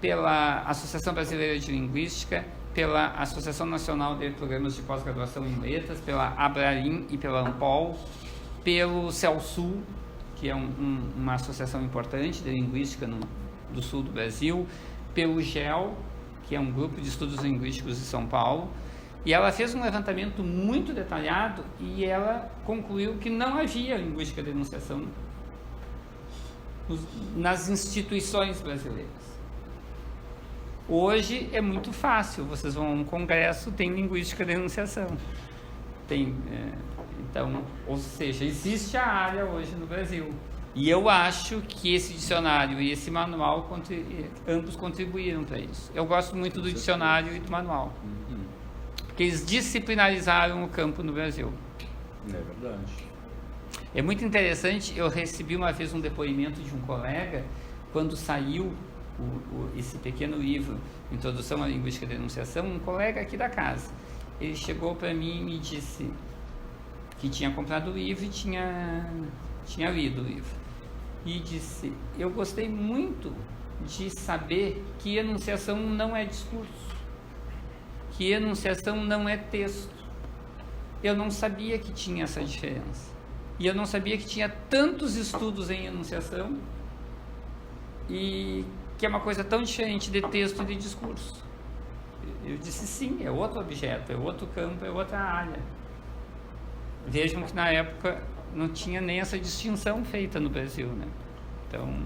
S2: pela Associação Brasileira de Linguística, pela Associação Nacional de Programas de Pós-Graduação em Letras, pela Abraim e pela Ampol, pelo CELSUL, que é um, um, uma associação importante de linguística no, do sul do Brasil, pelo GEL, que é um grupo de estudos linguísticos de São Paulo, e ela fez um levantamento muito detalhado e ela concluiu que não havia linguística de enunciação nas instituições brasileiras. Hoje é muito fácil, vocês vão a um congresso, tem linguística de enunciação. Tem, é, então, ou seja, existe a área hoje no Brasil. E eu acho que esse dicionário e esse manual, ambos contribuíram para isso. Eu gosto muito do dicionário e do manual. Uhum. Porque eles disciplinarizaram o campo no Brasil.
S1: É verdade.
S2: É muito interessante, eu recebi uma vez um depoimento de um colega, quando saiu o, o, esse pequeno livro, Introdução à Linguística da Enunciação, um colega aqui da casa. Ele chegou para mim e me disse que tinha comprado o livro e tinha, tinha lido o livro. E disse: Eu gostei muito de saber que enunciação não é discurso, que enunciação não é texto. Eu não sabia que tinha essa diferença. E eu não sabia que tinha tantos estudos em enunciação e que é uma coisa tão diferente de texto e de discurso. Eu disse sim, é outro objeto, é outro campo, é outra área. Vejam que na época não tinha nem essa distinção feita no Brasil, né? Então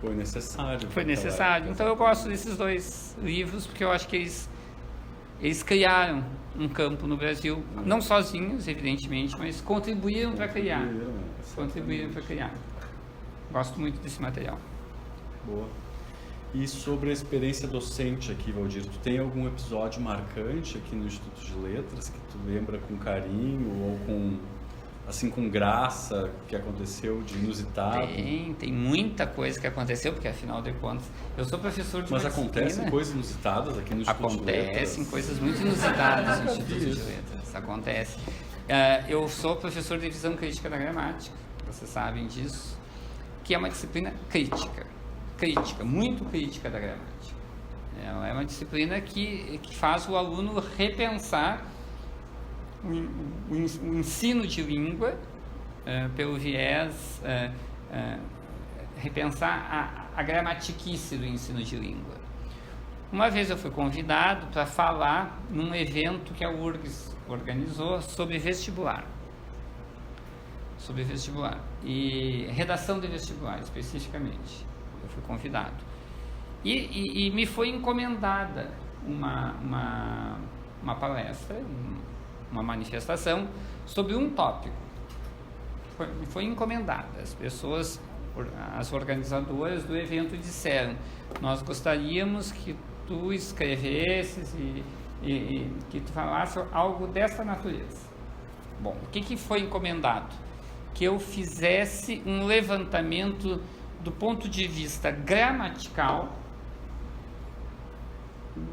S1: foi necessário.
S2: Foi necessário. Então eu gosto desses dois livros porque eu acho que eles eles criaram um campo no Brasil, não sozinhos, evidentemente, mas contribuíram para criar. Contribuíram para criar. Gosto muito desse material.
S1: Boa. E sobre a experiência docente aqui, Valdir, tu tem algum episódio marcante aqui no Instituto de Letras que tu lembra com carinho ou com assim com graça que aconteceu de inusitado?
S2: Tem, tem muita coisa que aconteceu, porque afinal de contas, eu sou professor de
S1: Mas acontecem coisas inusitadas aqui no Instituto
S2: acontecem de Letras? Acontecem coisas muito inusitadas no Instituto de Letras, acontece. Uh, eu sou professor de visão crítica da gramática, vocês sabem disso, que é uma disciplina crítica crítica, muito crítica da gramática. Ela é uma disciplina que, que faz o aluno repensar o, o, o ensino de língua é, pelo viés, é, é, repensar a, a gramatiquice do ensino de língua. Uma vez eu fui convidado para falar num evento que a URGS organizou sobre vestibular. Sobre vestibular. E redação de vestibular, especificamente fui convidado. E, e, e me foi encomendada uma, uma, uma palestra, uma manifestação sobre um tópico. Foi, foi encomendada. As pessoas, as organizadoras do evento disseram: Nós gostaríamos que tu escrevesses e, e, e que tu falasse algo dessa natureza. Bom, o que, que foi encomendado? Que eu fizesse um levantamento do ponto de vista gramatical,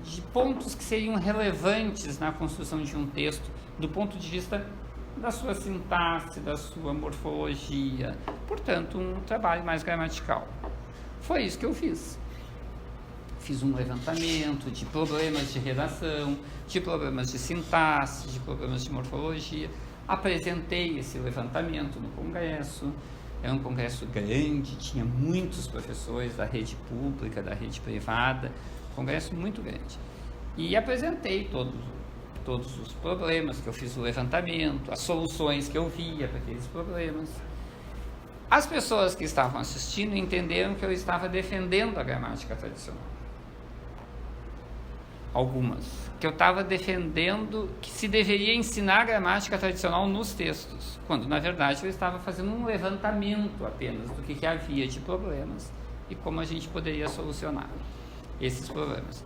S2: de pontos que seriam relevantes na construção de um texto, do ponto de vista da sua sintaxe, da sua morfologia, portanto, um trabalho mais gramatical. Foi isso que eu fiz. Fiz um levantamento de problemas de redação, de problemas de sintaxe, de problemas de morfologia, Apresentei esse levantamento no congresso. É um congresso grande, tinha muitos professores da rede pública, da rede privada, congresso muito grande. E apresentei todos, todos os problemas que eu fiz o levantamento, as soluções que eu via para aqueles problemas. As pessoas que estavam assistindo entenderam que eu estava defendendo a gramática tradicional algumas, que eu estava defendendo que se deveria ensinar gramática tradicional nos textos, quando na verdade eu estava fazendo um levantamento apenas do que, que havia de problemas e como a gente poderia solucionar esses problemas.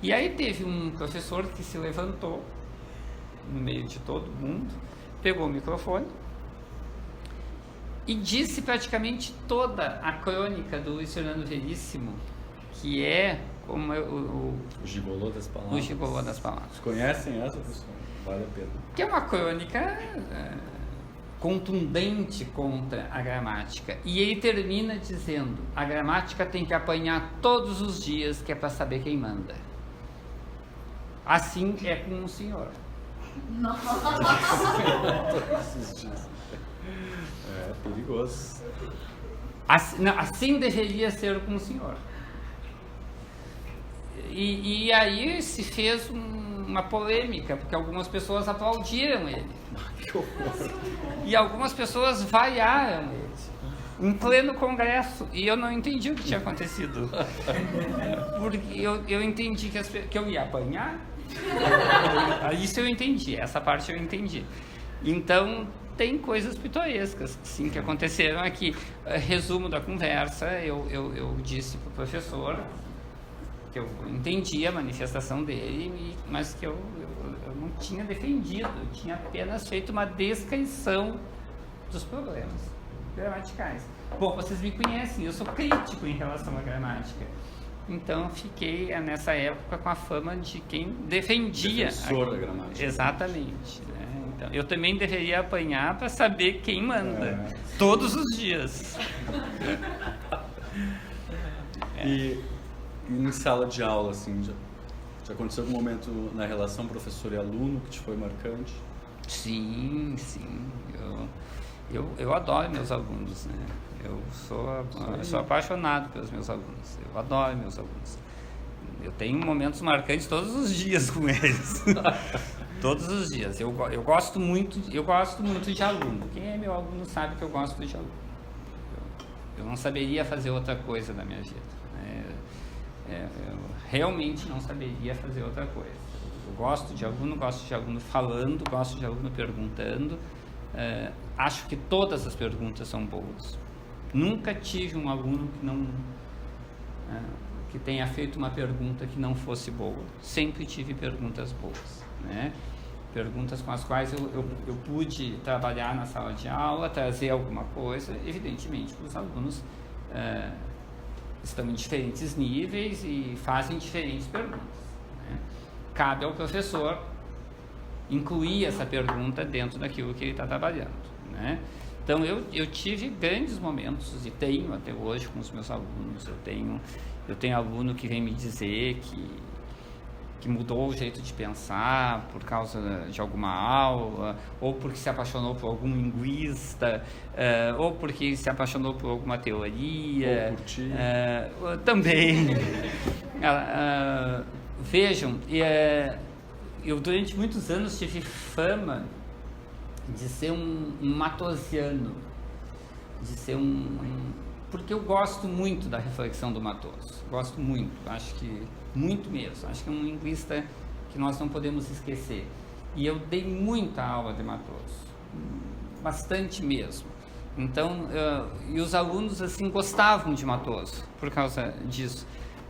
S2: E aí teve um professor que se levantou no meio de todo mundo, pegou o microfone e disse praticamente toda a crônica do Luiz Fernando Veríssimo, que é como eu, o,
S1: o gigolô das palavras.
S2: O gigolô das palavras. Vocês
S1: conhecem essa pessoa? Vale a pena.
S2: Que é uma crônica é, contundente contra a gramática. E ele termina dizendo: a gramática tem que apanhar todos os dias, que é para saber quem manda. Assim é com o senhor.
S3: Nossa!
S1: É perigoso.
S2: Assim, não, assim deveria ser com o senhor. E, e aí se fez um, uma polêmica, porque algumas pessoas aplaudiram ele. E algumas pessoas vaiaram ele. Em pleno congresso. E eu não entendi o que tinha acontecido. Porque eu, eu entendi que, as, que eu ia apanhar. Isso eu entendi, essa parte eu entendi. Então, tem coisas pitorescas, sim, que aconteceram aqui. Resumo da conversa, eu, eu, eu disse para o professor que eu entendi a manifestação dele, mas que eu, eu, eu não tinha defendido, eu tinha apenas feito uma descrição dos problemas gramaticais. Bom, vocês me conhecem, eu sou crítico em relação à gramática. Então fiquei eh, nessa época com a fama de quem defendia
S1: Defensor a, da gramática.
S2: Exatamente. Né? Então, eu também deveria apanhar para saber quem manda é. todos os dias.
S1: E em sala de aula, assim, já, já aconteceu algum momento na relação professor e aluno que te foi marcante?
S2: Sim, sim. Eu, eu, eu adoro meus alunos, né? Eu sou, eu sou apaixonado pelos meus alunos. Eu adoro meus alunos. Eu tenho momentos marcantes todos os dias com eles. todos os dias. Eu, eu gosto muito, eu gosto muito de aluno. Quem é meu aluno sabe que eu gosto de aluno. Eu, eu não saberia fazer outra coisa da minha vida. É, eu realmente não saberia fazer outra coisa. Eu gosto de aluno, gosto de aluno falando, gosto de aluno perguntando. É, acho que todas as perguntas são boas. Nunca tive um aluno que não é, que tenha feito uma pergunta que não fosse boa. Sempre tive perguntas boas, né? Perguntas com as quais eu, eu, eu pude trabalhar na sala de aula, trazer alguma coisa, evidentemente, para os alunos é, estão em diferentes níveis e fazem diferentes perguntas. Né? Cabe ao professor incluir essa pergunta dentro daquilo que ele está trabalhando. Né? Então eu, eu tive grandes momentos e tenho até hoje com os meus alunos. Eu tenho eu tenho aluno que vem me dizer que que mudou o jeito de pensar por causa de alguma aula, ou porque se apaixonou por algum linguista, uh, ou porque se apaixonou por alguma teoria.
S1: Ou por ti.
S2: Uh, também. uh, vejam, eu durante muitos anos tive fama de ser um, um matosiano, de ser um, um porque eu gosto muito da reflexão do Matoso, gosto muito, acho que muito mesmo. Acho que é um linguista que nós não podemos esquecer. E eu dei muita aula de Matoso, bastante mesmo. Então, uh, e os alunos assim gostavam de Matoso por causa disso.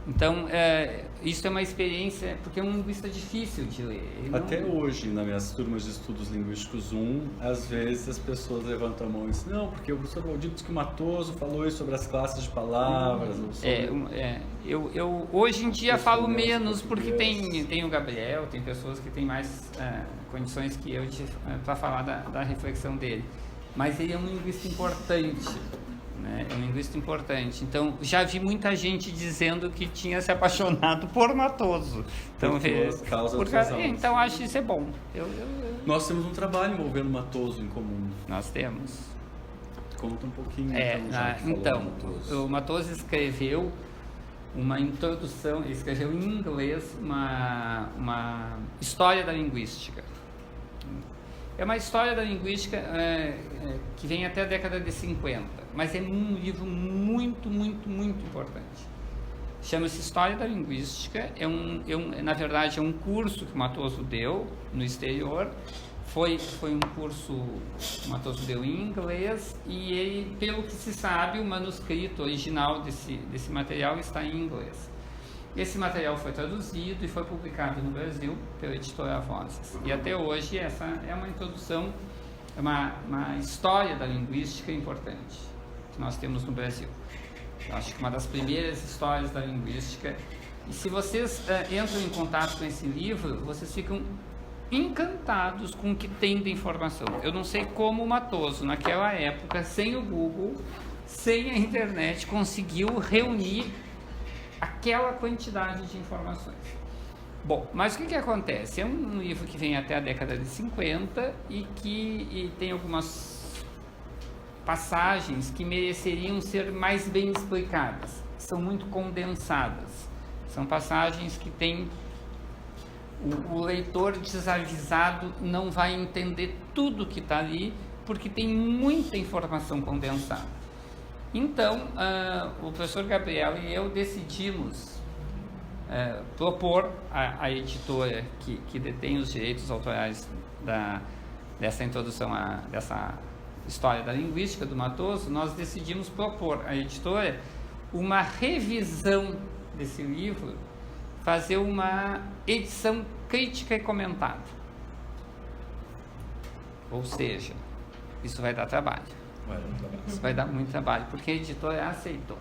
S2: Então, é, isso é uma experiência, porque é um linguista difícil de ler.
S1: Até hoje, nas minhas turmas de estudos linguísticos 1, às vezes as pessoas levantam a mão e dizem, não, porque o professor Valdir disse que o Matoso falou isso sobre as classes de palavras.
S2: Sobre... É, é, eu, eu hoje em dia falo menos porque tem, tem o Gabriel, tem pessoas que têm mais é, condições que eu é, para falar da, da reflexão dele. Mas ele é um linguista importante né? É um linguista importante. Então, já vi muita gente dizendo que tinha se apaixonado por Matoso. Então,
S1: por
S2: vê,
S1: causa
S2: por causa, então acho isso é bom. Eu, eu, eu-
S1: Nós temos um trabalho envolvendo Matoso em comum.
S2: nós temos.
S1: Conta um pouquinho.
S2: É,
S1: então,
S2: na- então,
S1: Matoso.
S2: o Matoso escreveu uma introdução, ele escreveu em inglês uma, uma história da linguística. É uma história da linguística é, é, que vem até a década de 50, mas é um livro muito, muito, muito importante. Chama-se História da Linguística, é um, é um, na verdade é um curso que o Matoso deu no exterior, foi, foi um curso que o Matoso deu em inglês e ele, pelo que se sabe, o manuscrito original desse, desse material está em inglês. Esse material foi traduzido e foi publicado no Brasil pela editora Vozes. E até hoje essa é uma introdução, é uma, uma história da linguística importante que nós temos no Brasil. Eu acho que uma das primeiras histórias da linguística. E se vocês eh, entram em contato com esse livro, vocês ficam encantados com o que tem de informação. Eu não sei como o Matoso, naquela época, sem o Google, sem a internet, conseguiu reunir aquela quantidade de informações. Bom, mas o que, que acontece? É um livro que vem até a década de 50 e que e tem algumas passagens que mereceriam ser mais bem explicadas. São muito condensadas. São passagens que têm o, o leitor desavisado não vai entender tudo que está ali porque tem muita informação condensada. Então, ah, o professor Gabriel e eu decidimos eh, propor à, à editora que, que detém os direitos autorais da, dessa introdução, a, dessa história da linguística do Matoso, nós decidimos propor à editora uma revisão desse livro, fazer uma edição crítica e comentada. Ou seja, isso vai dar trabalho.
S1: Vai, um trabalho.
S2: Isso vai dar muito trabalho, porque a editora aceitou.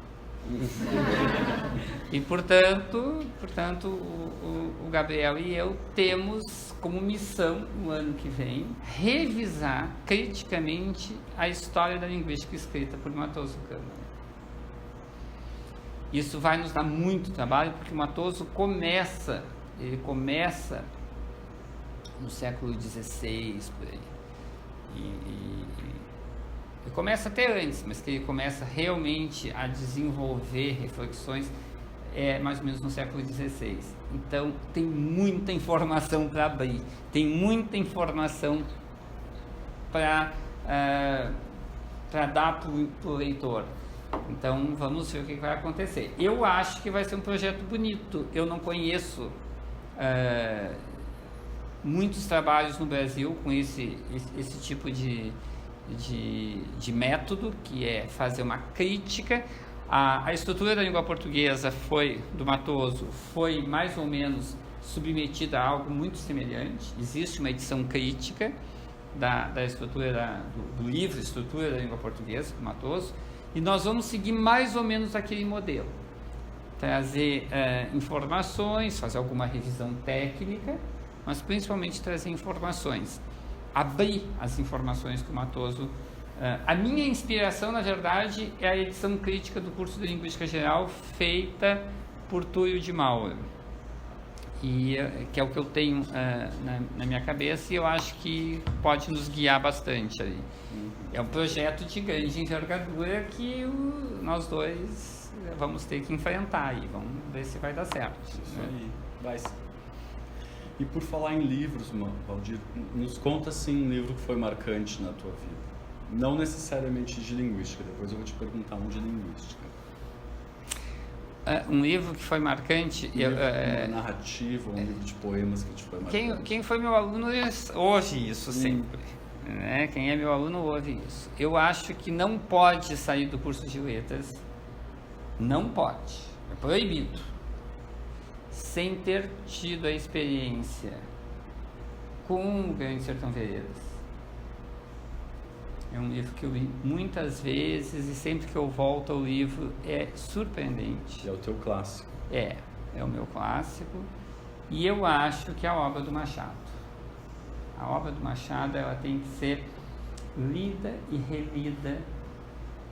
S2: E portanto, portanto o, o- Gabriel e eu temos como missão no ano que vem revisar criticamente a história da linguística escrita por Matoso Câmara. Isso vai nos dar muito trabalho porque Matoso começa, ele começa no século XVI por aí. E, e- começa até antes, mas que ele começa realmente a desenvolver reflexões é mais ou menos no século XVI. Então tem muita informação para abrir, tem muita informação para para dar para o leitor. Então vamos ver o que vai acontecer. Eu acho que vai ser um projeto bonito. Eu não conheço eh, muitos trabalhos no Brasil com esse, esse, esse tipo de, de, de método, que é fazer uma crítica. A, a estrutura da língua portuguesa foi, do Matoso, foi mais ou menos submetida a algo muito semelhante. Existe uma edição crítica da, da estrutura da- do, do livro Estrutura da Língua Portuguesa, do Matoso, e nós vamos seguir mais ou menos aquele modelo. Trazer eh, informações, fazer alguma revisão técnica, mas principalmente trazer informações. Abrir as informações que o Matoso. eh, a minha inspiração, na verdade, é a edição crítica do curso de Linguística Geral feita por Túlio de Mauro e eh, que é o que eu tenho eh, na, na minha cabeça e eu acho que pode nos guiar bastante ali. É um projeto de grande envergadura que o- nós dois vamos ter que enfrentar e vamos ver se vai dar certo.
S1: Isso
S2: né?
S1: aí, vai. E por falar em livros, Ma- Valdir, nos conta assim um livro que foi marcante na tua vida. Não necessariamente de linguística, depois eu vou te perguntar um de linguística.
S2: Eh, um livro que foi marcante.
S1: Um
S2: eu,
S1: livro,
S2: eh,
S1: uma narrativa, um livro de poemas que te foi
S2: Quem,
S1: marcante.
S2: quem foi meu aluno ouve isso sempre. Né? Quem é meu aluno ouve isso. Eu acho que não pode sair do curso de letras, não pode, é proibido, sem ter tido a experiência com o Grande Sertão Veredas. É um livro que eu li muitas vezes e sempre que eu volto ao livro é surpreendente.
S1: É o teu clássico.
S2: É, é o meu clássico. E eu acho que é a obra do Machado. A obra do Machado ela tem que ser lida e relida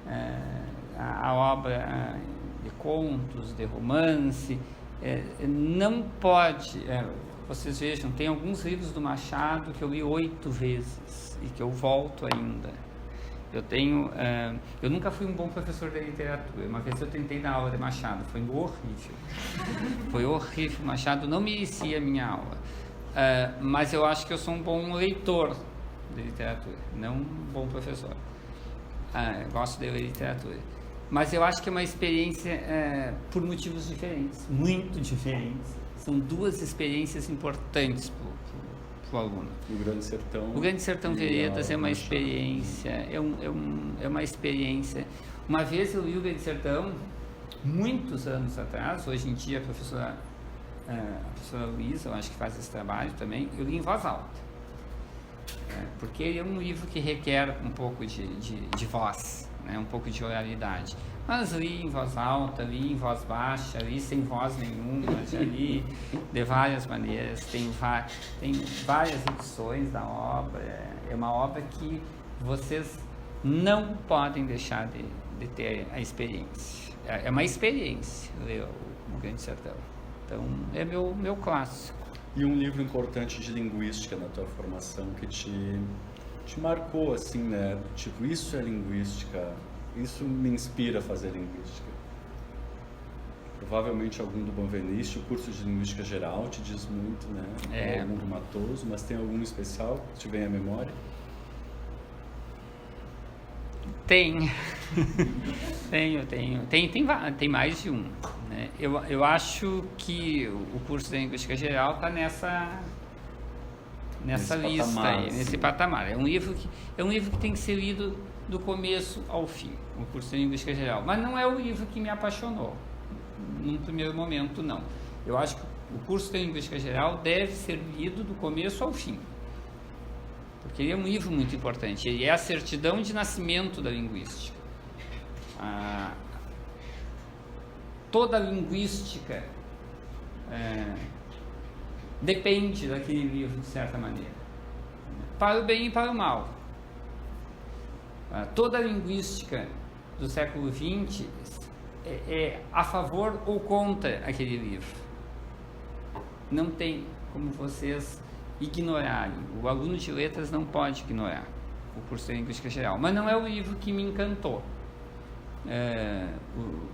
S2: é, a, a, obra de contos, de romance, é, não pode. É, vocês vejam, tem alguns livros do Machado que eu li oito vezes e que eu volto ainda. Eu tenho, uh, eu nunca fui um bom professor de literatura. Uma vez eu tentei dar aula de Machado, foi horrível. Foi horrível. Machado não merecia a minha aula. Uh, mas eu acho que eu sou um bom leitor de literatura, não um bom professor. Uh, gosto de ler literatura. Mas eu acho que é uma experiência por motivos diferentes, muito diferentes. São duas experiências importantes para o aluno.
S1: O Grande Sertão.
S2: O Grande Sertão Veredas é uma experiência, é, um, é, um, é uma experiência. Uma vez eu li o Grande Sertão, muitos anos atrás, hoje em dia a professora, é, a professora Luísa, eu acho que faz esse trabalho também, eu li em voz alta. É, porque ele é um livro que requer um pouco de, de, de voz, né, um pouco de oralidade. Mas li em voz alta, li em voz baixa, li sem voz nenhuma, já li de várias maneiras. Tem, tem várias edições da obra. É uma obra que vocês não podem deixar de, de ter a experiência. É, é uma experiência ler o, Grande Sertão. Então, é meu, meu clássico.
S1: E um livro importante de linguística na tua formação que te, te marcou, assim, né? Tipo, isso é linguística isso me inspira a fazer linguística. Provavelmente algum do Banveniste, o curso de linguística geral te diz muito, né? É. Algum do Matoso, mas tem algum especial que te vem à memória?
S2: Tem. tenho, tenho. Tem, tem, tem mais de um. Né? Eu, eu acho que o curso de linguística geral está nessa nessa nesse lista patamar, aí, nesse patamar. É um livro que é um livro que tem que ser lido do começo ao fim, o curso de Linguística Geral. Mas não é o livro que me apaixonou, num primeiro momento, não. Eu acho que o curso de Linguística Geral deve ser lido do começo ao fim. Porque ele é um livro muito importante. Ele é a certidão de nascimento da linguística. Ah, toda a linguística é, depende daquele livro, de certa maneira. Para o bem e para o mal. Ah, toda a linguística do século XX é, é a favor ou contra aquele livro. Não tem como vocês ignorarem. O aluno de letras não pode ignorar o curso de linguística geral. Mas não é o livro que me encantou. É,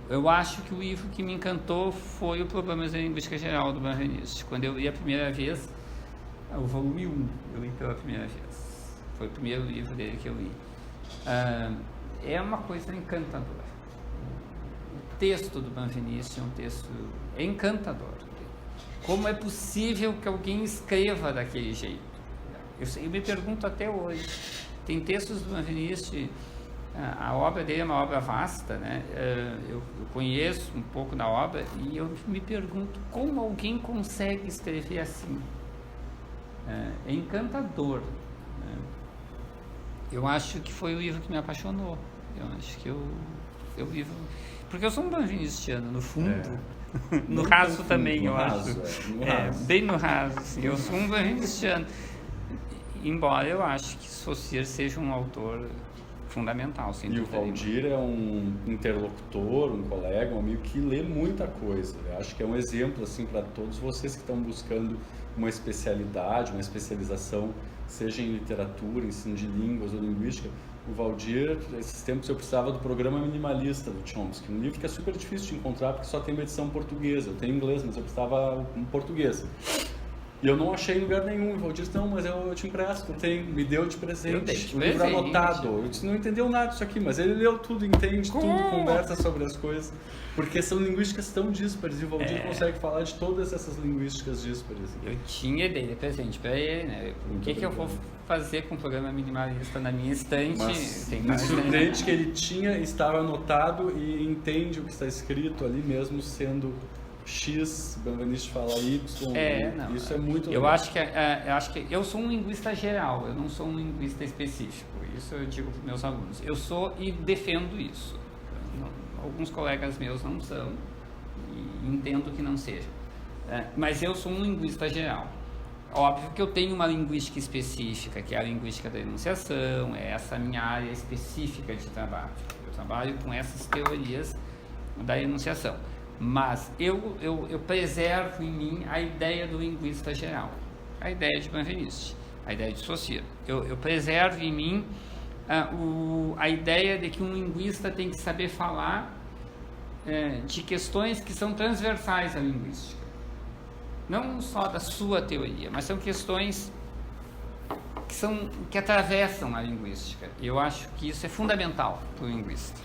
S2: eu acho que o livro que me encantou foi o Problemas da Linguística Geral do Banranist. Quando eu li a primeira vez, o volume 1, eu li pela primeira vez. Foi o primeiro livro dele que eu li. Ah, é uma coisa encantadora. O texto do Banvinista é um texto encantador. Como é possível que alguém escreva daquele jeito? Eu, eu me pergunto até hoje. Tem textos do Banvinista, a, a obra dele é uma obra vasta, né? Ah, eu, conheço um pouco da obra e eu me pergunto como alguém consegue escrever assim. É, é encantador. Né? Eu acho que foi o livro que me apaixonou. Eu acho que eu, eu vivo. Porque eu sou um banvinistiano, no fundo. É. no raso também, no eu raso, acho. É, no é, bem no raso. Assim. Eu sou um banvinistiano. Embora eu acho que Saussure seja um autor fundamental.
S1: E o Valdir é um interlocutor, um colega, um amigo que lê muita coisa. Eu acho que é um exemplo assim para todos vocês que estão buscando uma especialidade, uma especialização seja em literatura, ensino de línguas ou linguística, o Valdir, esses tempos eu precisava do programa minimalista do Chomsky, um livro que é super difícil de encontrar porque só tem uma edição portuguesa. Eu tenho inglês, mas eu precisava em português. E eu não achei em lugar nenhum. O Valdir disse, não, mas eu, eu te empresto, tem, me deu de presente. o livro anotado. Eu disse, não entendeu nada disso aqui, mas ele leu tudo, entende tudo, conversa sobre as coisas. Porque são linguísticas tão díspares e o Valdir é. consegue falar de todas essas linguísticas díspares.
S2: Eu tinha de presente para ele, né? O que, que eu vou fazer com o programa minimalista na minha estante?
S1: Mas Tem mais estudante que ele tinha estava anotado e entende o que está escrito ali mesmo sendo X, Benveniste fala Y. É, não, isso é muito
S2: legal. Eu acho, que, é, eu acho que eu sou um linguista geral, eu não sou um linguista específico. Isso eu digo para meus alunos. Eu sou e defendo isso. Alguns colegas meus não são e entendo que não seja. É, mas eu sou um linguista geral. Óbvio que eu tenho uma linguística específica, que é a linguística da enunciação, é essa minha área específica de trabalho. Eu trabalho com essas teorias da enunciação. Mas eu, eu, eu preservo em mim a ideia do linguista geral, a ideia de Benveniste, a ideia de Saussure. Eu, eu preservo em mim uh, o, a ideia de que um linguista tem que saber falar uh, de questões que são transversais à linguística não só da sua teoria, mas são questões que, são, que atravessam a linguística. Eu acho que isso é fundamental para o linguista.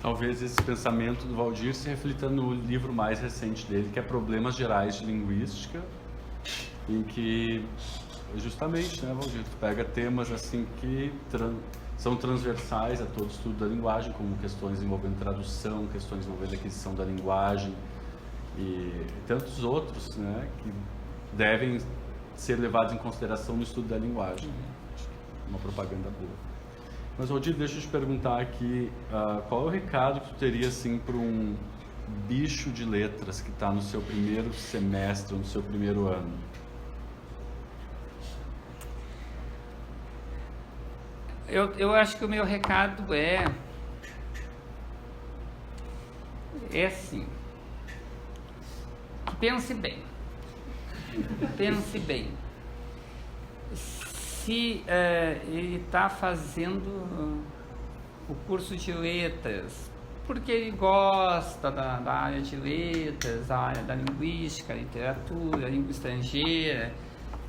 S1: Talvez esse pensamento do Valdir se reflita no livro mais recente dele, que é Problemas Gerais de Linguística, em que justamente, né, Valdir, tu pega temas assim que tran são transversais a todo estudo da linguagem, como questões envolvendo tradução, questões envolvendo aquisição da linguagem, e tantos outros né, que devem ser levados em consideração no estudo da linguagem. Uma propaganda boa. Mas, Rodir, deixa eu te perguntar aqui, uh, qual é o recado que tu teria assim, para um bicho de letras que está no seu primeiro semestre, no seu primeiro ano?
S2: Eu, eu acho que o meu recado é é assim pense bem. Pense bem. Se uh, ele está fazendo uh, o curso de letras, porque ele gosta da, da, área de letras, a área da linguística, literatura, língua estrangeira,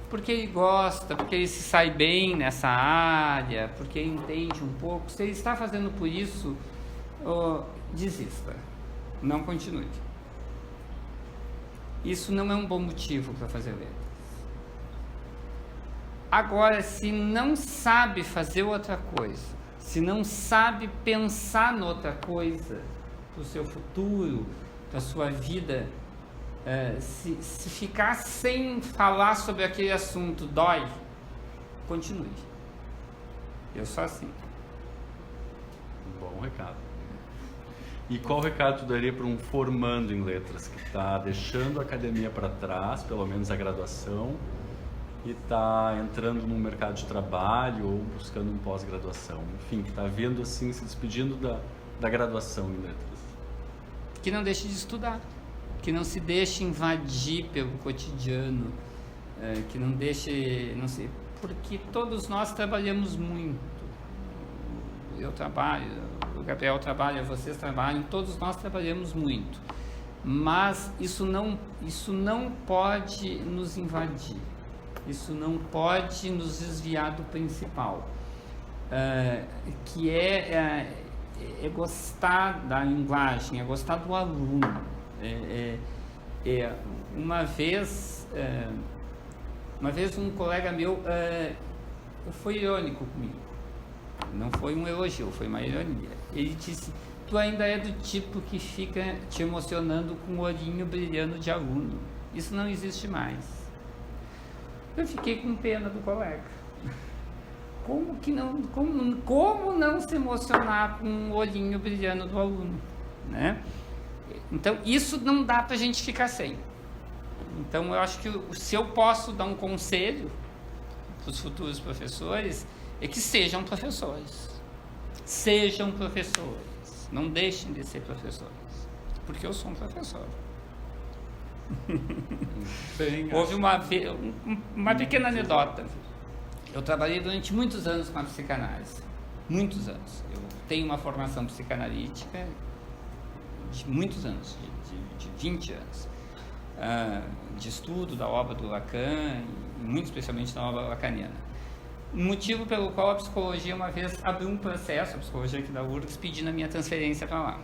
S2: porque ele gosta, porque ele se sai bem nessa área, porque ele entende um pouco. Se ele está fazendo por isso, oh, desista, não continue. Isso não é um bom motivo para fazer letras. Agora, se não sabe fazer outra coisa, se não sabe pensar noutra coisa, para o seu futuro, para a sua vida, é, se, se ficar sem falar sobre aquele assunto dói, continue. Eu sou assim.
S1: Bom recado. E qual recado tu daria para um formando em letras que está deixando a academia para trás, pelo menos a graduação, e está entrando no mercado de trabalho ou buscando um pós-graduação? Enfim, que está vendo assim, se despedindo da, da graduação em letras.
S2: Que não deixe de estudar, que não se deixe invadir pelo cotidiano, é, que não deixe, não sei, porque todos nós trabalhamos muito. Eu trabalho, o Gabriel trabalha, vocês trabalham, todos nós trabalhamos muito. Mas isso não, isso não pode nos invadir, isso não pode nos desviar do principal, uh, que é, é, é, gostar da linguagem, é gostar do aluno. É, é, é uma vez, é, uma vez um colega meu foi irônico comigo não foi um elogio, foi uma ironia. Ele disse: Tu ainda é do tipo que fica te emocionando com o olhinho brilhando de aluno. Isso não existe mais. Eu fiquei com pena do colega. Como que não, como, como não se emocionar com o olhinho brilhando do aluno, né? Então isso não dá para a gente ficar sem. Então eu acho que se eu posso dar um conselho para os futuros professores é que sejam professores. Sejam professores. Não deixem de ser professores. Porque eu sou um professor. Bem, Houve uma, uma pequena anedota. Eu trabalhei durante muitos anos com a psicanálise. Muitos anos. Eu tenho uma formação psicanalítica de muitos anos, de, de, de 20 anos. Uh, de estudo da obra do Lacan, muito especialmente da obra lacaniana motivo pelo qual a psicologia uma vez abriu um processo, a psicologia aqui da URGS, pedindo a minha transferência para lá.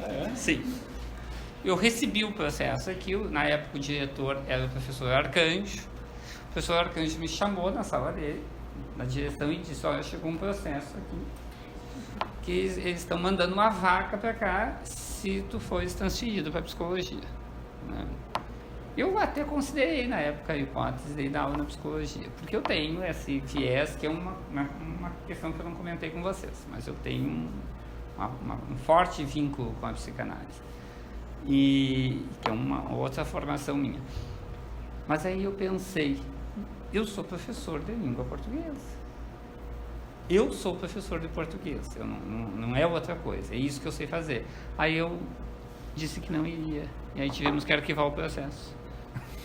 S2: É? Sim. Eu recebi o processo aqui, na época o diretor era o professor Arcanjo. O professor Arcanjo me chamou na sala dele, na direção, e disse, olha, chegou um processo aqui, que eles estão mandando uma vaca para cá se tu fores transferido para psicologia. Né? Eu até considerei na época a hipótese de dar aula na psicologia, porque eu tenho esse viés, que é uma, uma, questão que eu não comentei com vocês, mas eu tenho um, uma, um forte vínculo com a psicanálise, e que é uma outra formação minha. Mas aí eu pensei, eu sou professor de língua portuguesa. Eu sou professor de português, eu não, não, não, é outra coisa, é isso que eu sei fazer. Aí eu disse que não iria, e aí tivemos que arquivar o processo.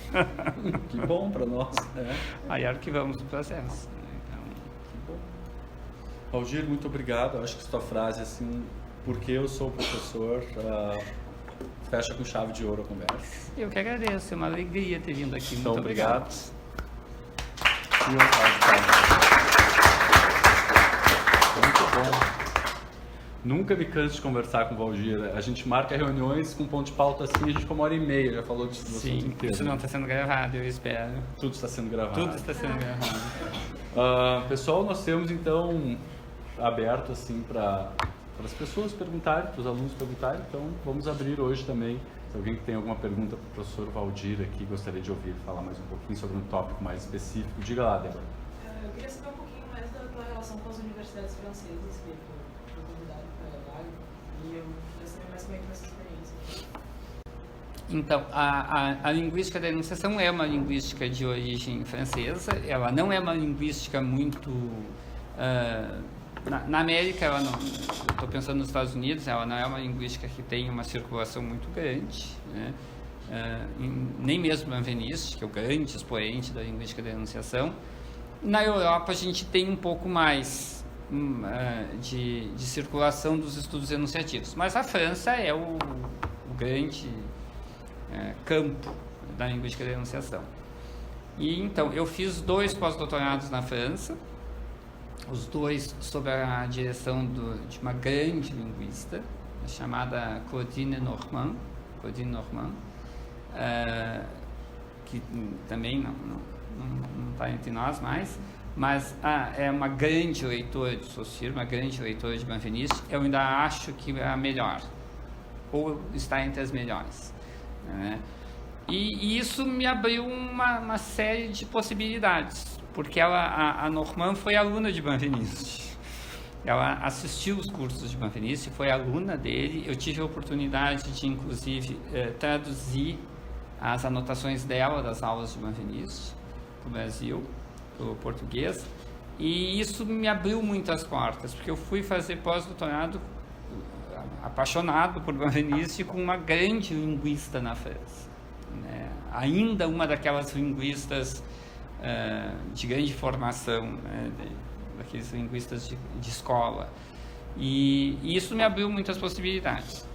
S1: que bom para nós.
S2: É. Aí arquivamos o processo. Então,
S1: que bom. Algir, muito obrigado. Acho que sua frase assim, porque eu sou professor, uh, fecha com chave de ouro a conversa.
S2: Eu que agradeço, é uma alegria ter vindo aqui. Muito, muito obrigado.
S1: obrigado. Nunca me canso de conversar com o Valdir. A gente marca reuniões com ponto de pauta assim, a gente ficou uma hora e meia, já falou disso
S2: Sim, inteiro. Isso não está sendo gravado, eu espero.
S1: Tudo está sendo gravado.
S2: Tudo está sendo gravado.
S1: Uh, pessoal, nós temos então aberto assim para as pessoas perguntarem, para os alunos perguntarem, então vamos abrir hoje também. Se alguém tem alguma pergunta para o professor Valdir aqui, gostaria de ouvir falar mais um pouquinho sobre um tópico mais específico, diga lá, Débora.
S3: Uh, eu queria saber um pouquinho mais da tua relação com as universidades francesas, que e eu queria saber mais como é que foi essa experiência.
S2: Então, a, a, a, linguística da enunciação é uma linguística de origem francesa, ela não é uma linguística muito. Uh, na, na, América, ela não. Estou pensando nos Estados Unidos, ela não é uma linguística que tem uma circulação muito grande. Né? Uh, em, nem mesmo Benveniste, que é o grande expoente da linguística da enunciação. Na Europa, a gente tem um pouco mais Hum, é, de, de, circulação dos estudos enunciativos. Mas a França é o, o grande é, campo da linguística da enunciação. E então, eu fiz dois pós-doutorados na França, os dois sob a direção do, de uma grande linguista, chamada Claudine Normand, Claudine Normand é, que também não está entre nós mais, mas ah, é uma grande leitora de Saussure, uma grande leitora de Benveniste. Eu ainda acho que é a melhor, ou está entre as melhores. Né? E, e, isso me abriu uma, uma, série de possibilidades, porque ela, a, a Normand foi aluna de Benveniste. Ela assistiu os cursos de Benveniste, foi aluna dele. Eu tive a oportunidade de, inclusive, eh, traduzir as anotações dela das aulas de Benveniste para o Brasil o português. E isso me abriu muitas portas, porque eu fui fazer pós-doutorado apaixonado por Benveniste com uma grande linguista na França. Né? Ainda uma daquelas linguistas uh, de grande formação, né? daqueles linguistas de, de escola. E, e, isso me abriu muitas possibilidades.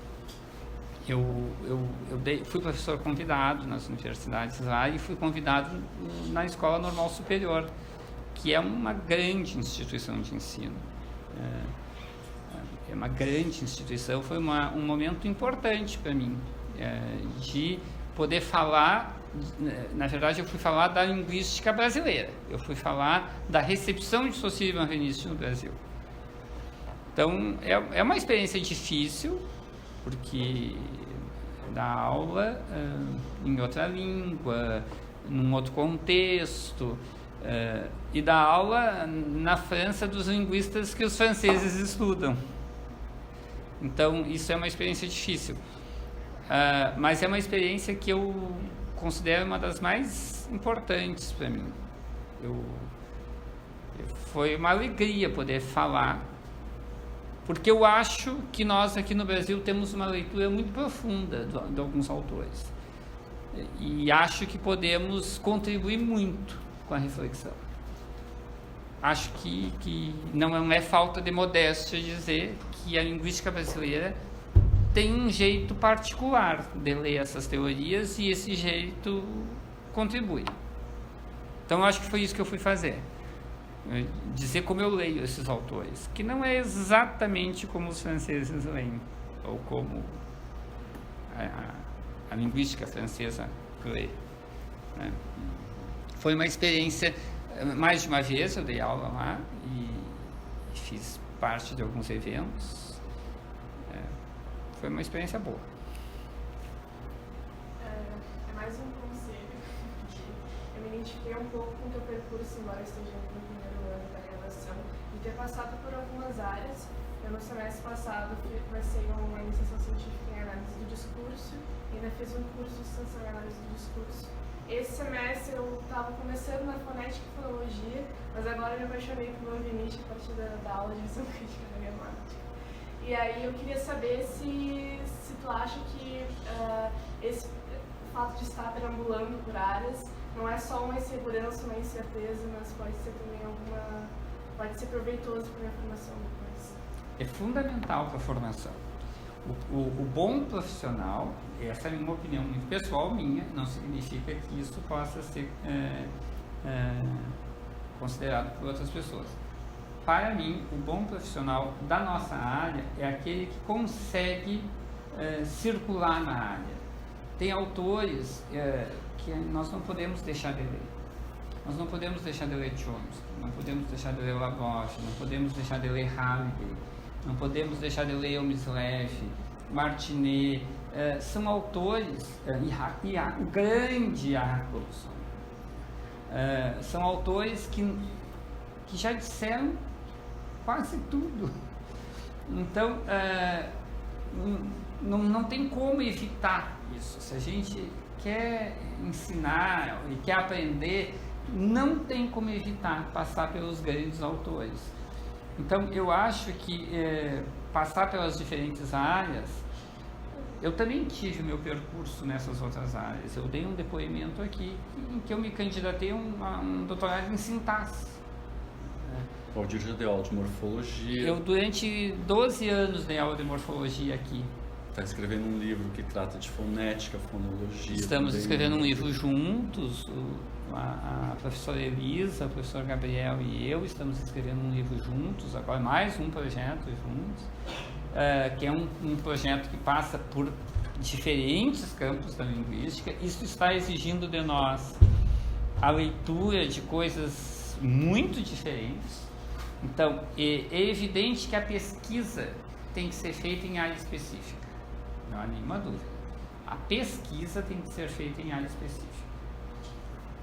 S2: Eu, eu, eu dei, fui professor convidado nas universidades lá e fui convidado na Escola Normal Superior, que é uma grande instituição de ensino. É, é uma grande instituição, foi uma, um momento importante para mim, é, de poder falar, na verdade eu fui falar da linguística brasileira, eu fui falar da recepção de Society Benveniste no Brasil. Então, é, é uma experiência difícil, porque da aula uh, em outra língua, num outro contexto, uh, e da aula na França dos linguistas que os franceses estudam. Então, isso é uma experiência difícil. Uh, mas é uma experiência que eu considero uma das mais importantes para mim. Eu, foi uma alegria poder falar porque eu acho que nós aqui no Brasil temos uma leitura muito profunda de, de alguns autores. E acho que podemos contribuir muito com a reflexão. Acho que, que não é falta de modéstia dizer que a linguística brasileira tem um jeito particular de ler essas teorias e esse jeito contribui. Então, acho que foi isso que eu fui fazer dizer como eu leio esses autores, que não é exatamente como os franceses leem, ou como a, a linguística francesa lê. Né? Foi uma experiência, mais de uma vez eu dei aula lá e fiz parte de alguns eventos. Foi uma experiência boa.
S3: É, é mais um conselho. Eu me identifiquei um pouco com o teu percurso, embora esteja ter passado por algumas áreas. Eu no semestre passado comecei uma iniciação científica em análise do discurso e ainda fiz um curso de extensão em análise do discurso. esse semestre eu estava começando na fonética e fonologia, mas agora eu me apaixonei por Longinite a partir da, da aula de visão crítica da gramática. E aí eu queria saber se, se tu acha que uh, esse fato de estar perambulando por áreas não é só uma insegurança, uma incerteza, mas pode ser também alguma. pode ser proveitoso para a formação depois.
S2: É fundamental para a formação. O, o, o, bom profissional, essa é uma opinião muito pessoal minha, não significa que isso possa ser é, é, considerado por outras pessoas. Para mim, o bom profissional da nossa área é aquele que consegue é, circular na área. Tem autores é, que nós não podemos deixar de ler. Nós não podemos deixar de ler Chomsky, não podemos deixar de ler Laboche, não podemos deixar de ler Halliday, não podemos deixar de ler Omslev, Martinet, uh, são autores, e, a, o grande uh, são autores que, que já disseram quase tudo. Então, não, não tem como evitar isso. Se a gente quer ensinar e quer aprender, não tem como evitar passar pelos grandes autores. Então, eu acho que é, passar pelas diferentes áreas, eu também tive meu percurso nessas outras áreas. Eu dei um depoimento aqui em que eu me candidatei a um, a um doutorado em sintaxe.
S1: O Aldir já deu aula de morfologia.
S2: Eu, durante 12 anos, dei aula de morfologia aqui.
S1: Está escrevendo um livro que trata de fonética, fonologia.
S2: Estamos também. escrevendo um livro juntos, a, a, professora Elisa, o professor Gabriel e eu estamos escrevendo um livro juntos, agora mais um projeto juntos, é, que é um, um projeto que passa por diferentes campos da linguística. Isso está exigindo de nós a leitura de coisas muito diferentes. Então, é, evidente que a pesquisa tem que ser feita em área específica não há nenhuma dúvida. A pesquisa tem que ser feita em área específica.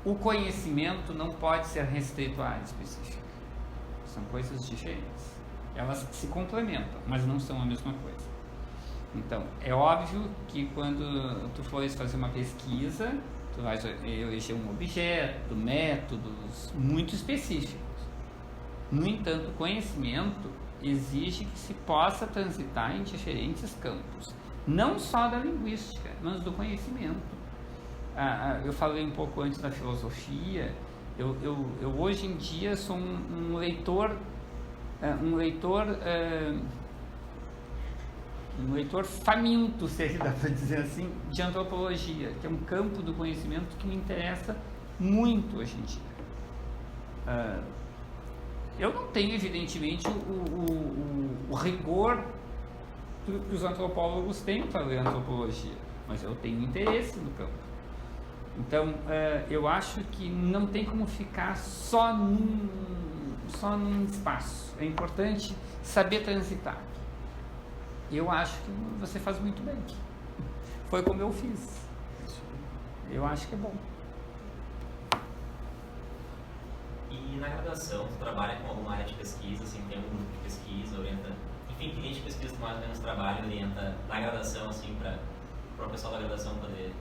S2: O conhecimento não pode ser restrito à área específica. São coisas diferentes. Elas se complementam, mas não são a mesma coisa. Então, é óbvio que quando tu fores fazer uma pesquisa, tu vais eleger um objeto, métodos muito específicos. No entanto, conhecimento exige que se possa transitar em diferentes campos não só da linguística, mas do conhecimento. Ah, ah, eu falei um pouco antes da filosofia. Eu, eu, eu hoje em dia sou um, um leitor, ah, um leitor, um leitor faminto, se dá para dizer assim, de antropologia, que é um campo do conhecimento que me interessa muito hoje em dia. Eu não tenho, evidentemente, o, o, o, o rigor que os antropólogos têm para ler antropologia, mas eu tenho interesse no campo. Então, é, eu acho que não tem como ficar só num, só num espaço. É importante saber transitar. Eu acho que você faz muito bem. Foi como eu fiz. Eu acho que é bom.
S4: E na graduação, tu trabalha com alguma área de pesquisa, assim, tem um grupo de pesquisa, orienta enfim, que de pesquisa mais ou menos trabalho orienta na graduação, assim, para o pessoal da graduação poder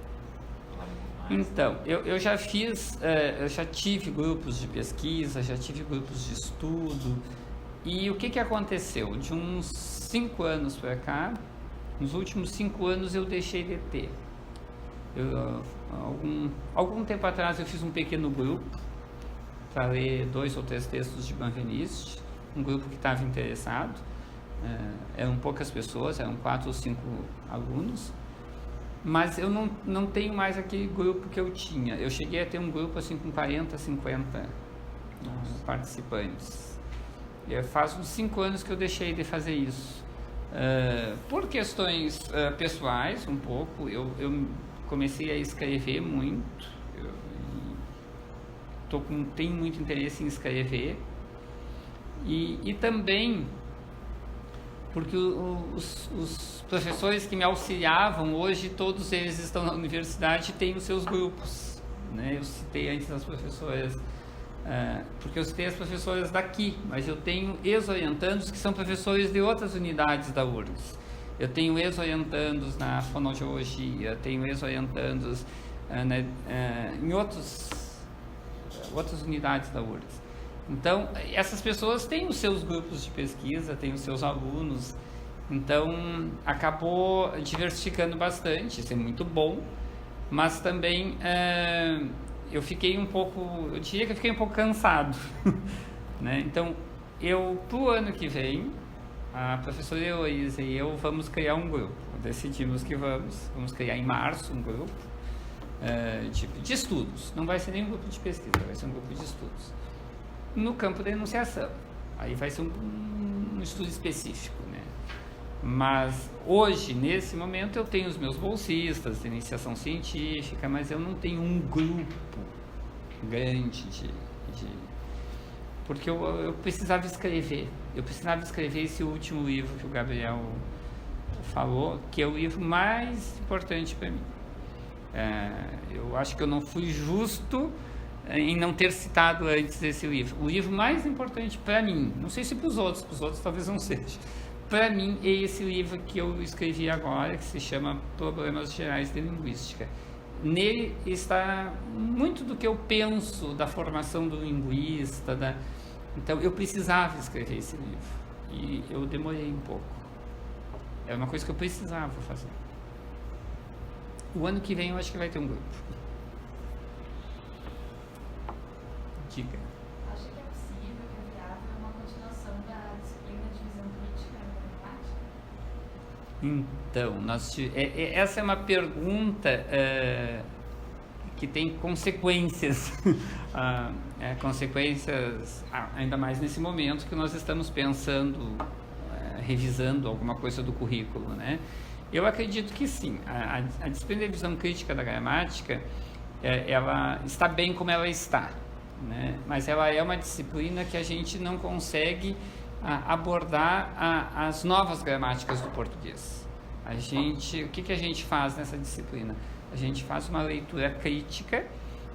S2: então, eu, eu já fiz, é, eu já tive grupos de pesquisa, já tive grupos de estudo. E o que, que aconteceu? De uns cinco anos para cá, nos últimos cinco anos eu deixei de ter. Eu, algum, algum tempo atrás eu fiz um pequeno grupo para ler dois ou três textos de Benveniste, um grupo que estava interessado. É, eram poucas pessoas, eram quatro ou cinco alunos, mas eu não, não tenho mais aquele grupo que eu tinha. Eu cheguei a ter um grupo assim com 40, 50 uh, participantes. E faz uns cinco anos que eu deixei de fazer isso. Uh, por questões uh, pessoais, um pouco, eu, eu comecei a escrever muito. Tô com, tenho muito interesse em escrever. E, e também porque os, os, professores que me auxiliavam hoje, todos eles estão na universidade e têm os seus grupos. Né? Eu citei antes as professoras, uh, porque eu citei as professoras daqui, mas eu tenho ex-orientandos que são professores de outras unidades da URGS. Eu tenho ex-orientandos na fonoaudiologia, tenho ex-orientandos uh, uh, em outros, outras unidades da URGS. Então, essas pessoas têm os seus grupos de pesquisa, têm os seus alunos, então acabou diversificando bastante, isso é muito bom, mas também eu fiquei um pouco, eu diria que eu fiquei um pouco cansado, né? Então, eu, pro ano que vem, a professora Heloísa e eu vamos criar um grupo. Decidimos que vamos, vamos criar em março um grupo uh, de, de, estudos. Não vai ser nem um grupo de pesquisa, vai ser um grupo de estudos. No campo da enunciação. Aí vai ser um, um estudo específico, né? Mas hoje, nesse momento, eu tenho os meus bolsistas de iniciação científica, mas eu não tenho um grupo grande de, de porque eu, eu precisava escrever. Eu precisava escrever esse último livro que o Gabriel falou, que é o livro mais importante para mim. É, eu acho que eu não fui justo em não ter citado antes esse livro. O livro mais importante para mim, não sei se para os outros, para os outros talvez não seja. Para mim é esse livro que eu escrevi agora, que se chama Problemas Gerais de Linguística. Nele está muito do que eu penso da formação do linguista, da, então eu precisava escrever esse livro e eu demorei um pouco. É uma coisa que eu precisava fazer. O ano que vem eu acho que vai ter um grupo.
S5: Diga. Acha que é possível, que é viável uma continuação da disciplina de visão crítica na matemática?
S2: Então, nós, é, é, essa é uma pergunta é, que tem consequências. ah, é, consequências, ainda mais nesse momento que nós estamos pensando, é, revisando alguma coisa do currículo, né? Eu acredito que sim. A, a, a visão crítica da gramática, é, ela está bem como ela está, né? Mas ela é uma disciplina que a gente não consegue a, abordar as novas gramáticas do português. A gente, o que, que a gente faz nessa disciplina? A gente faz uma leitura crítica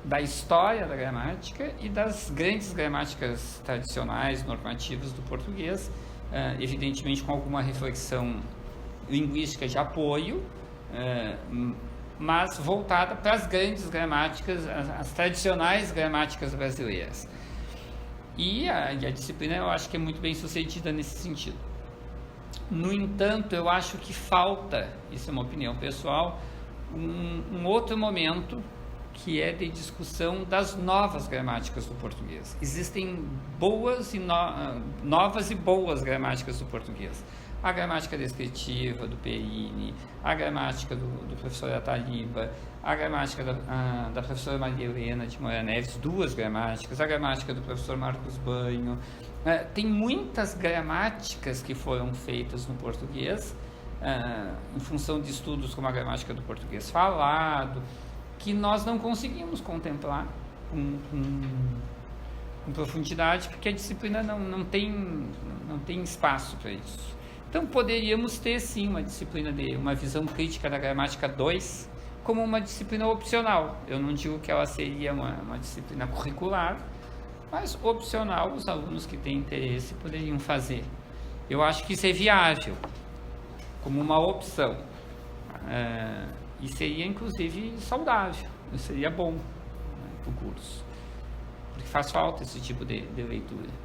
S2: da história da gramática e das grandes gramáticas tradicionais, normativas do português, uh, evidentemente com alguma reflexão linguística de apoio, uh, mas voltada para as grandes gramáticas, as, as tradicionais gramáticas brasileiras. E a, e a, disciplina eu acho que é muito bem sucedida nesse sentido. No entanto, eu acho que falta, isso é uma opinião pessoal, um, um outro momento que é de discussão das novas gramáticas do português. Existem boas e no, novas e boas gramáticas do português. A gramática descritiva do Perini, a gramática do, do professor Ataliba, a gramática da, a, da professora Maria Helena de Moura Neves, duas gramáticas, a gramática do professor Marcos Banho. É, tem muitas gramáticas que foram feitas no português, é, em função de estudos como a gramática do português falado, que nós não conseguimos contemplar com, com, com profundidade, porque a disciplina não, não, tem, não tem espaço para isso. Então, poderíamos ter sim uma disciplina de uma visão crítica da gramática 2 como uma disciplina opcional. Eu não digo que ela seria uma, uma disciplina curricular, mas opcional, os alunos que têm interesse poderiam fazer. Eu acho que isso é viável, como uma opção. É, e seria, inclusive, saudável, seria bom né, para o curso. Porque faz falta esse tipo de, de leitura.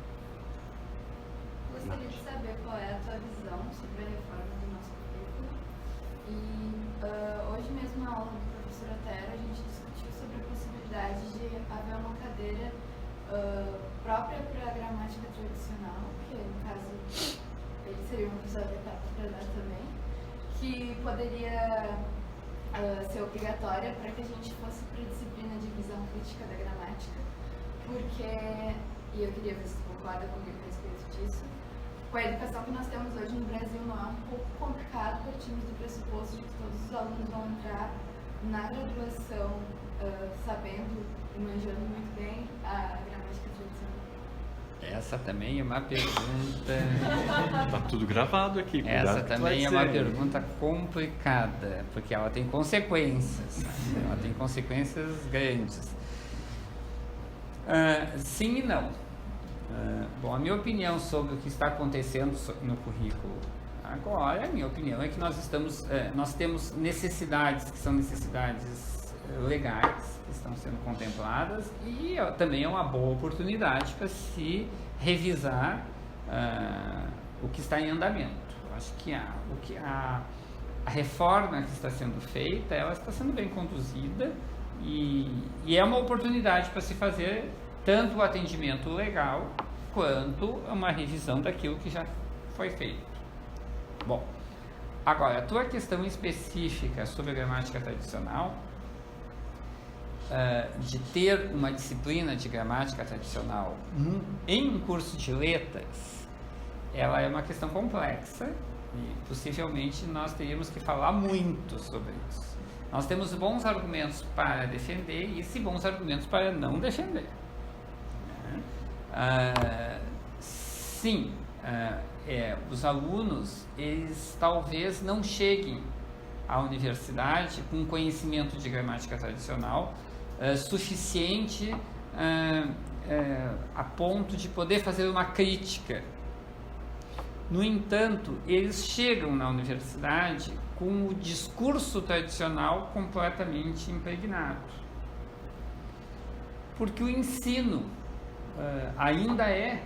S5: Gostaria de saber qual é a tua visão sobre a reforma do nosso currículo. E uh, hoje mesmo na aula do professor Otero, a gente discutiu sobre a possibilidade de haver uma cadeira uh, própria para a gramática tradicional, que no caso ele seria uma pessoa adequada para dar também, que poderia uh, ser obrigatória para que a gente fosse para a disciplina de visão crítica da gramática, porque, e eu queria ver se você concorda comigo a respeito disso, com a educação que nós temos hoje no Brasil não é um pouco complicado partindo do pressuposto de que todos os alunos vão entrar na graduação uh, sabendo e manjando muito bem a gramática tradicional.
S2: Essa também é uma pergunta.
S1: Está tudo gravado aqui.
S2: Essa também é uma pergunta complicada, porque ela tem consequências. ela tem consequências grandes. Uh, sim e não. Uh, bom, a minha opinião sobre o que está acontecendo no currículo agora, a minha opinião é que nós estamos, uh, nós temos necessidades que são necessidades legais que estão sendo contempladas e também é uma boa oportunidade para se revisar uh, o que está em andamento. Eu acho que, a, o que a, a reforma que está sendo feita, ela está sendo bem conduzida e, e é uma oportunidade para se fazer tanto o atendimento legal quanto uma revisão daquilo que já foi feito. Bom, agora, a tua questão específica sobre a gramática tradicional, uh, de ter uma disciplina de gramática tradicional em um curso de letras, ela é uma questão complexa e possivelmente nós teríamos que falar muito sobre isso. Nós temos bons argumentos para defender e bons argumentos para não defender. Uh, sim, uh, é, os alunos, eles talvez não cheguem à universidade com conhecimento de gramática tradicional uh, suficiente a ponto de poder fazer uma crítica. No entanto, eles chegam na universidade com o discurso tradicional completamente impregnado. Porque o ensino uh, ainda é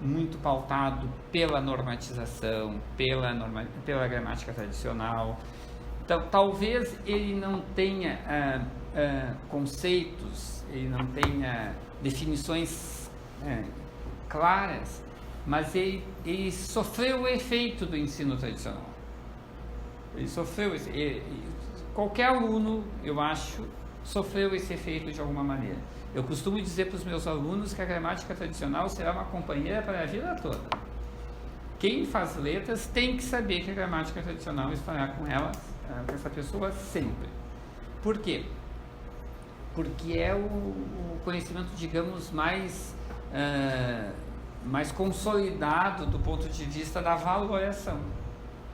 S2: muito pautado pela normatização, pela, norma, pela gramática tradicional. Então, talvez ele não tenha uh, uh, conceitos, ele não tenha definições claras, mas ele, ele, sofreu o efeito do ensino tradicional. Ele sofreu esse, ele, qualquer aluno, eu acho, sofreu esse efeito de alguma maneira. Eu costumo dizer para os meus alunos que a gramática tradicional será uma companheira para a vida toda. Quem faz letras tem que saber que a gramática tradicional estará com ela, eh, com essa pessoa sempre. Por quê? Porque é o, o conhecimento, digamos, mais, uh, mais consolidado do ponto de vista da valoração.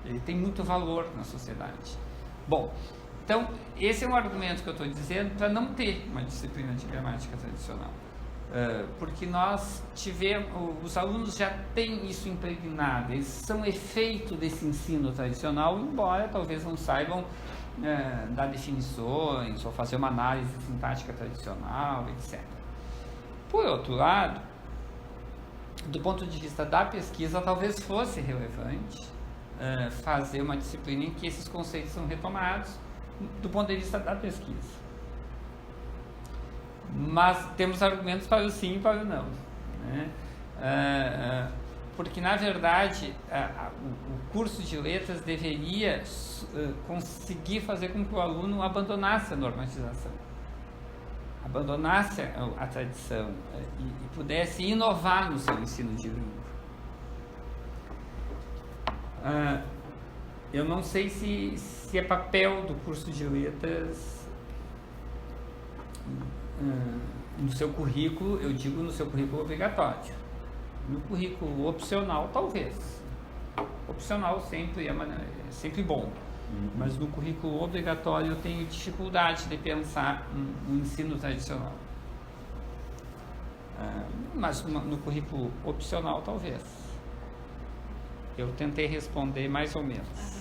S2: Ele tem muito valor na sociedade. Bom, então, esse é um argumento que eu estou dizendo para não ter uma disciplina de gramática tradicional. Uh, porque nós tivemos, os alunos já têm isso impregnado, eles são efeito desse ensino tradicional, embora talvez não saibam uh, dar definições ou fazer uma análise sintática tradicional, etc. Por outro lado, do ponto de vista da pesquisa, talvez fosse relevante uh, fazer uma disciplina em que esses conceitos são retomados do ponto de vista da pesquisa. Mas temos argumentos para o sim e para o não. Né? Ah, ah, porque, na verdade, o curso de letras deveria ah, conseguir fazer com que o aluno abandonasse a normatização, abandonasse a, tradição e, pudesse inovar no seu ensino de língua. Eu não sei se, se é papel do curso de letras hum, no seu currículo, eu digo no seu currículo obrigatório. No currículo opcional, talvez. Opcional sempre é, é sempre bom. Uhum. Mas no currículo obrigatório eu tenho dificuldade de pensar no ensino tradicional. Ah, mas no currículo opcional, talvez. Eu tentei responder mais ou menos.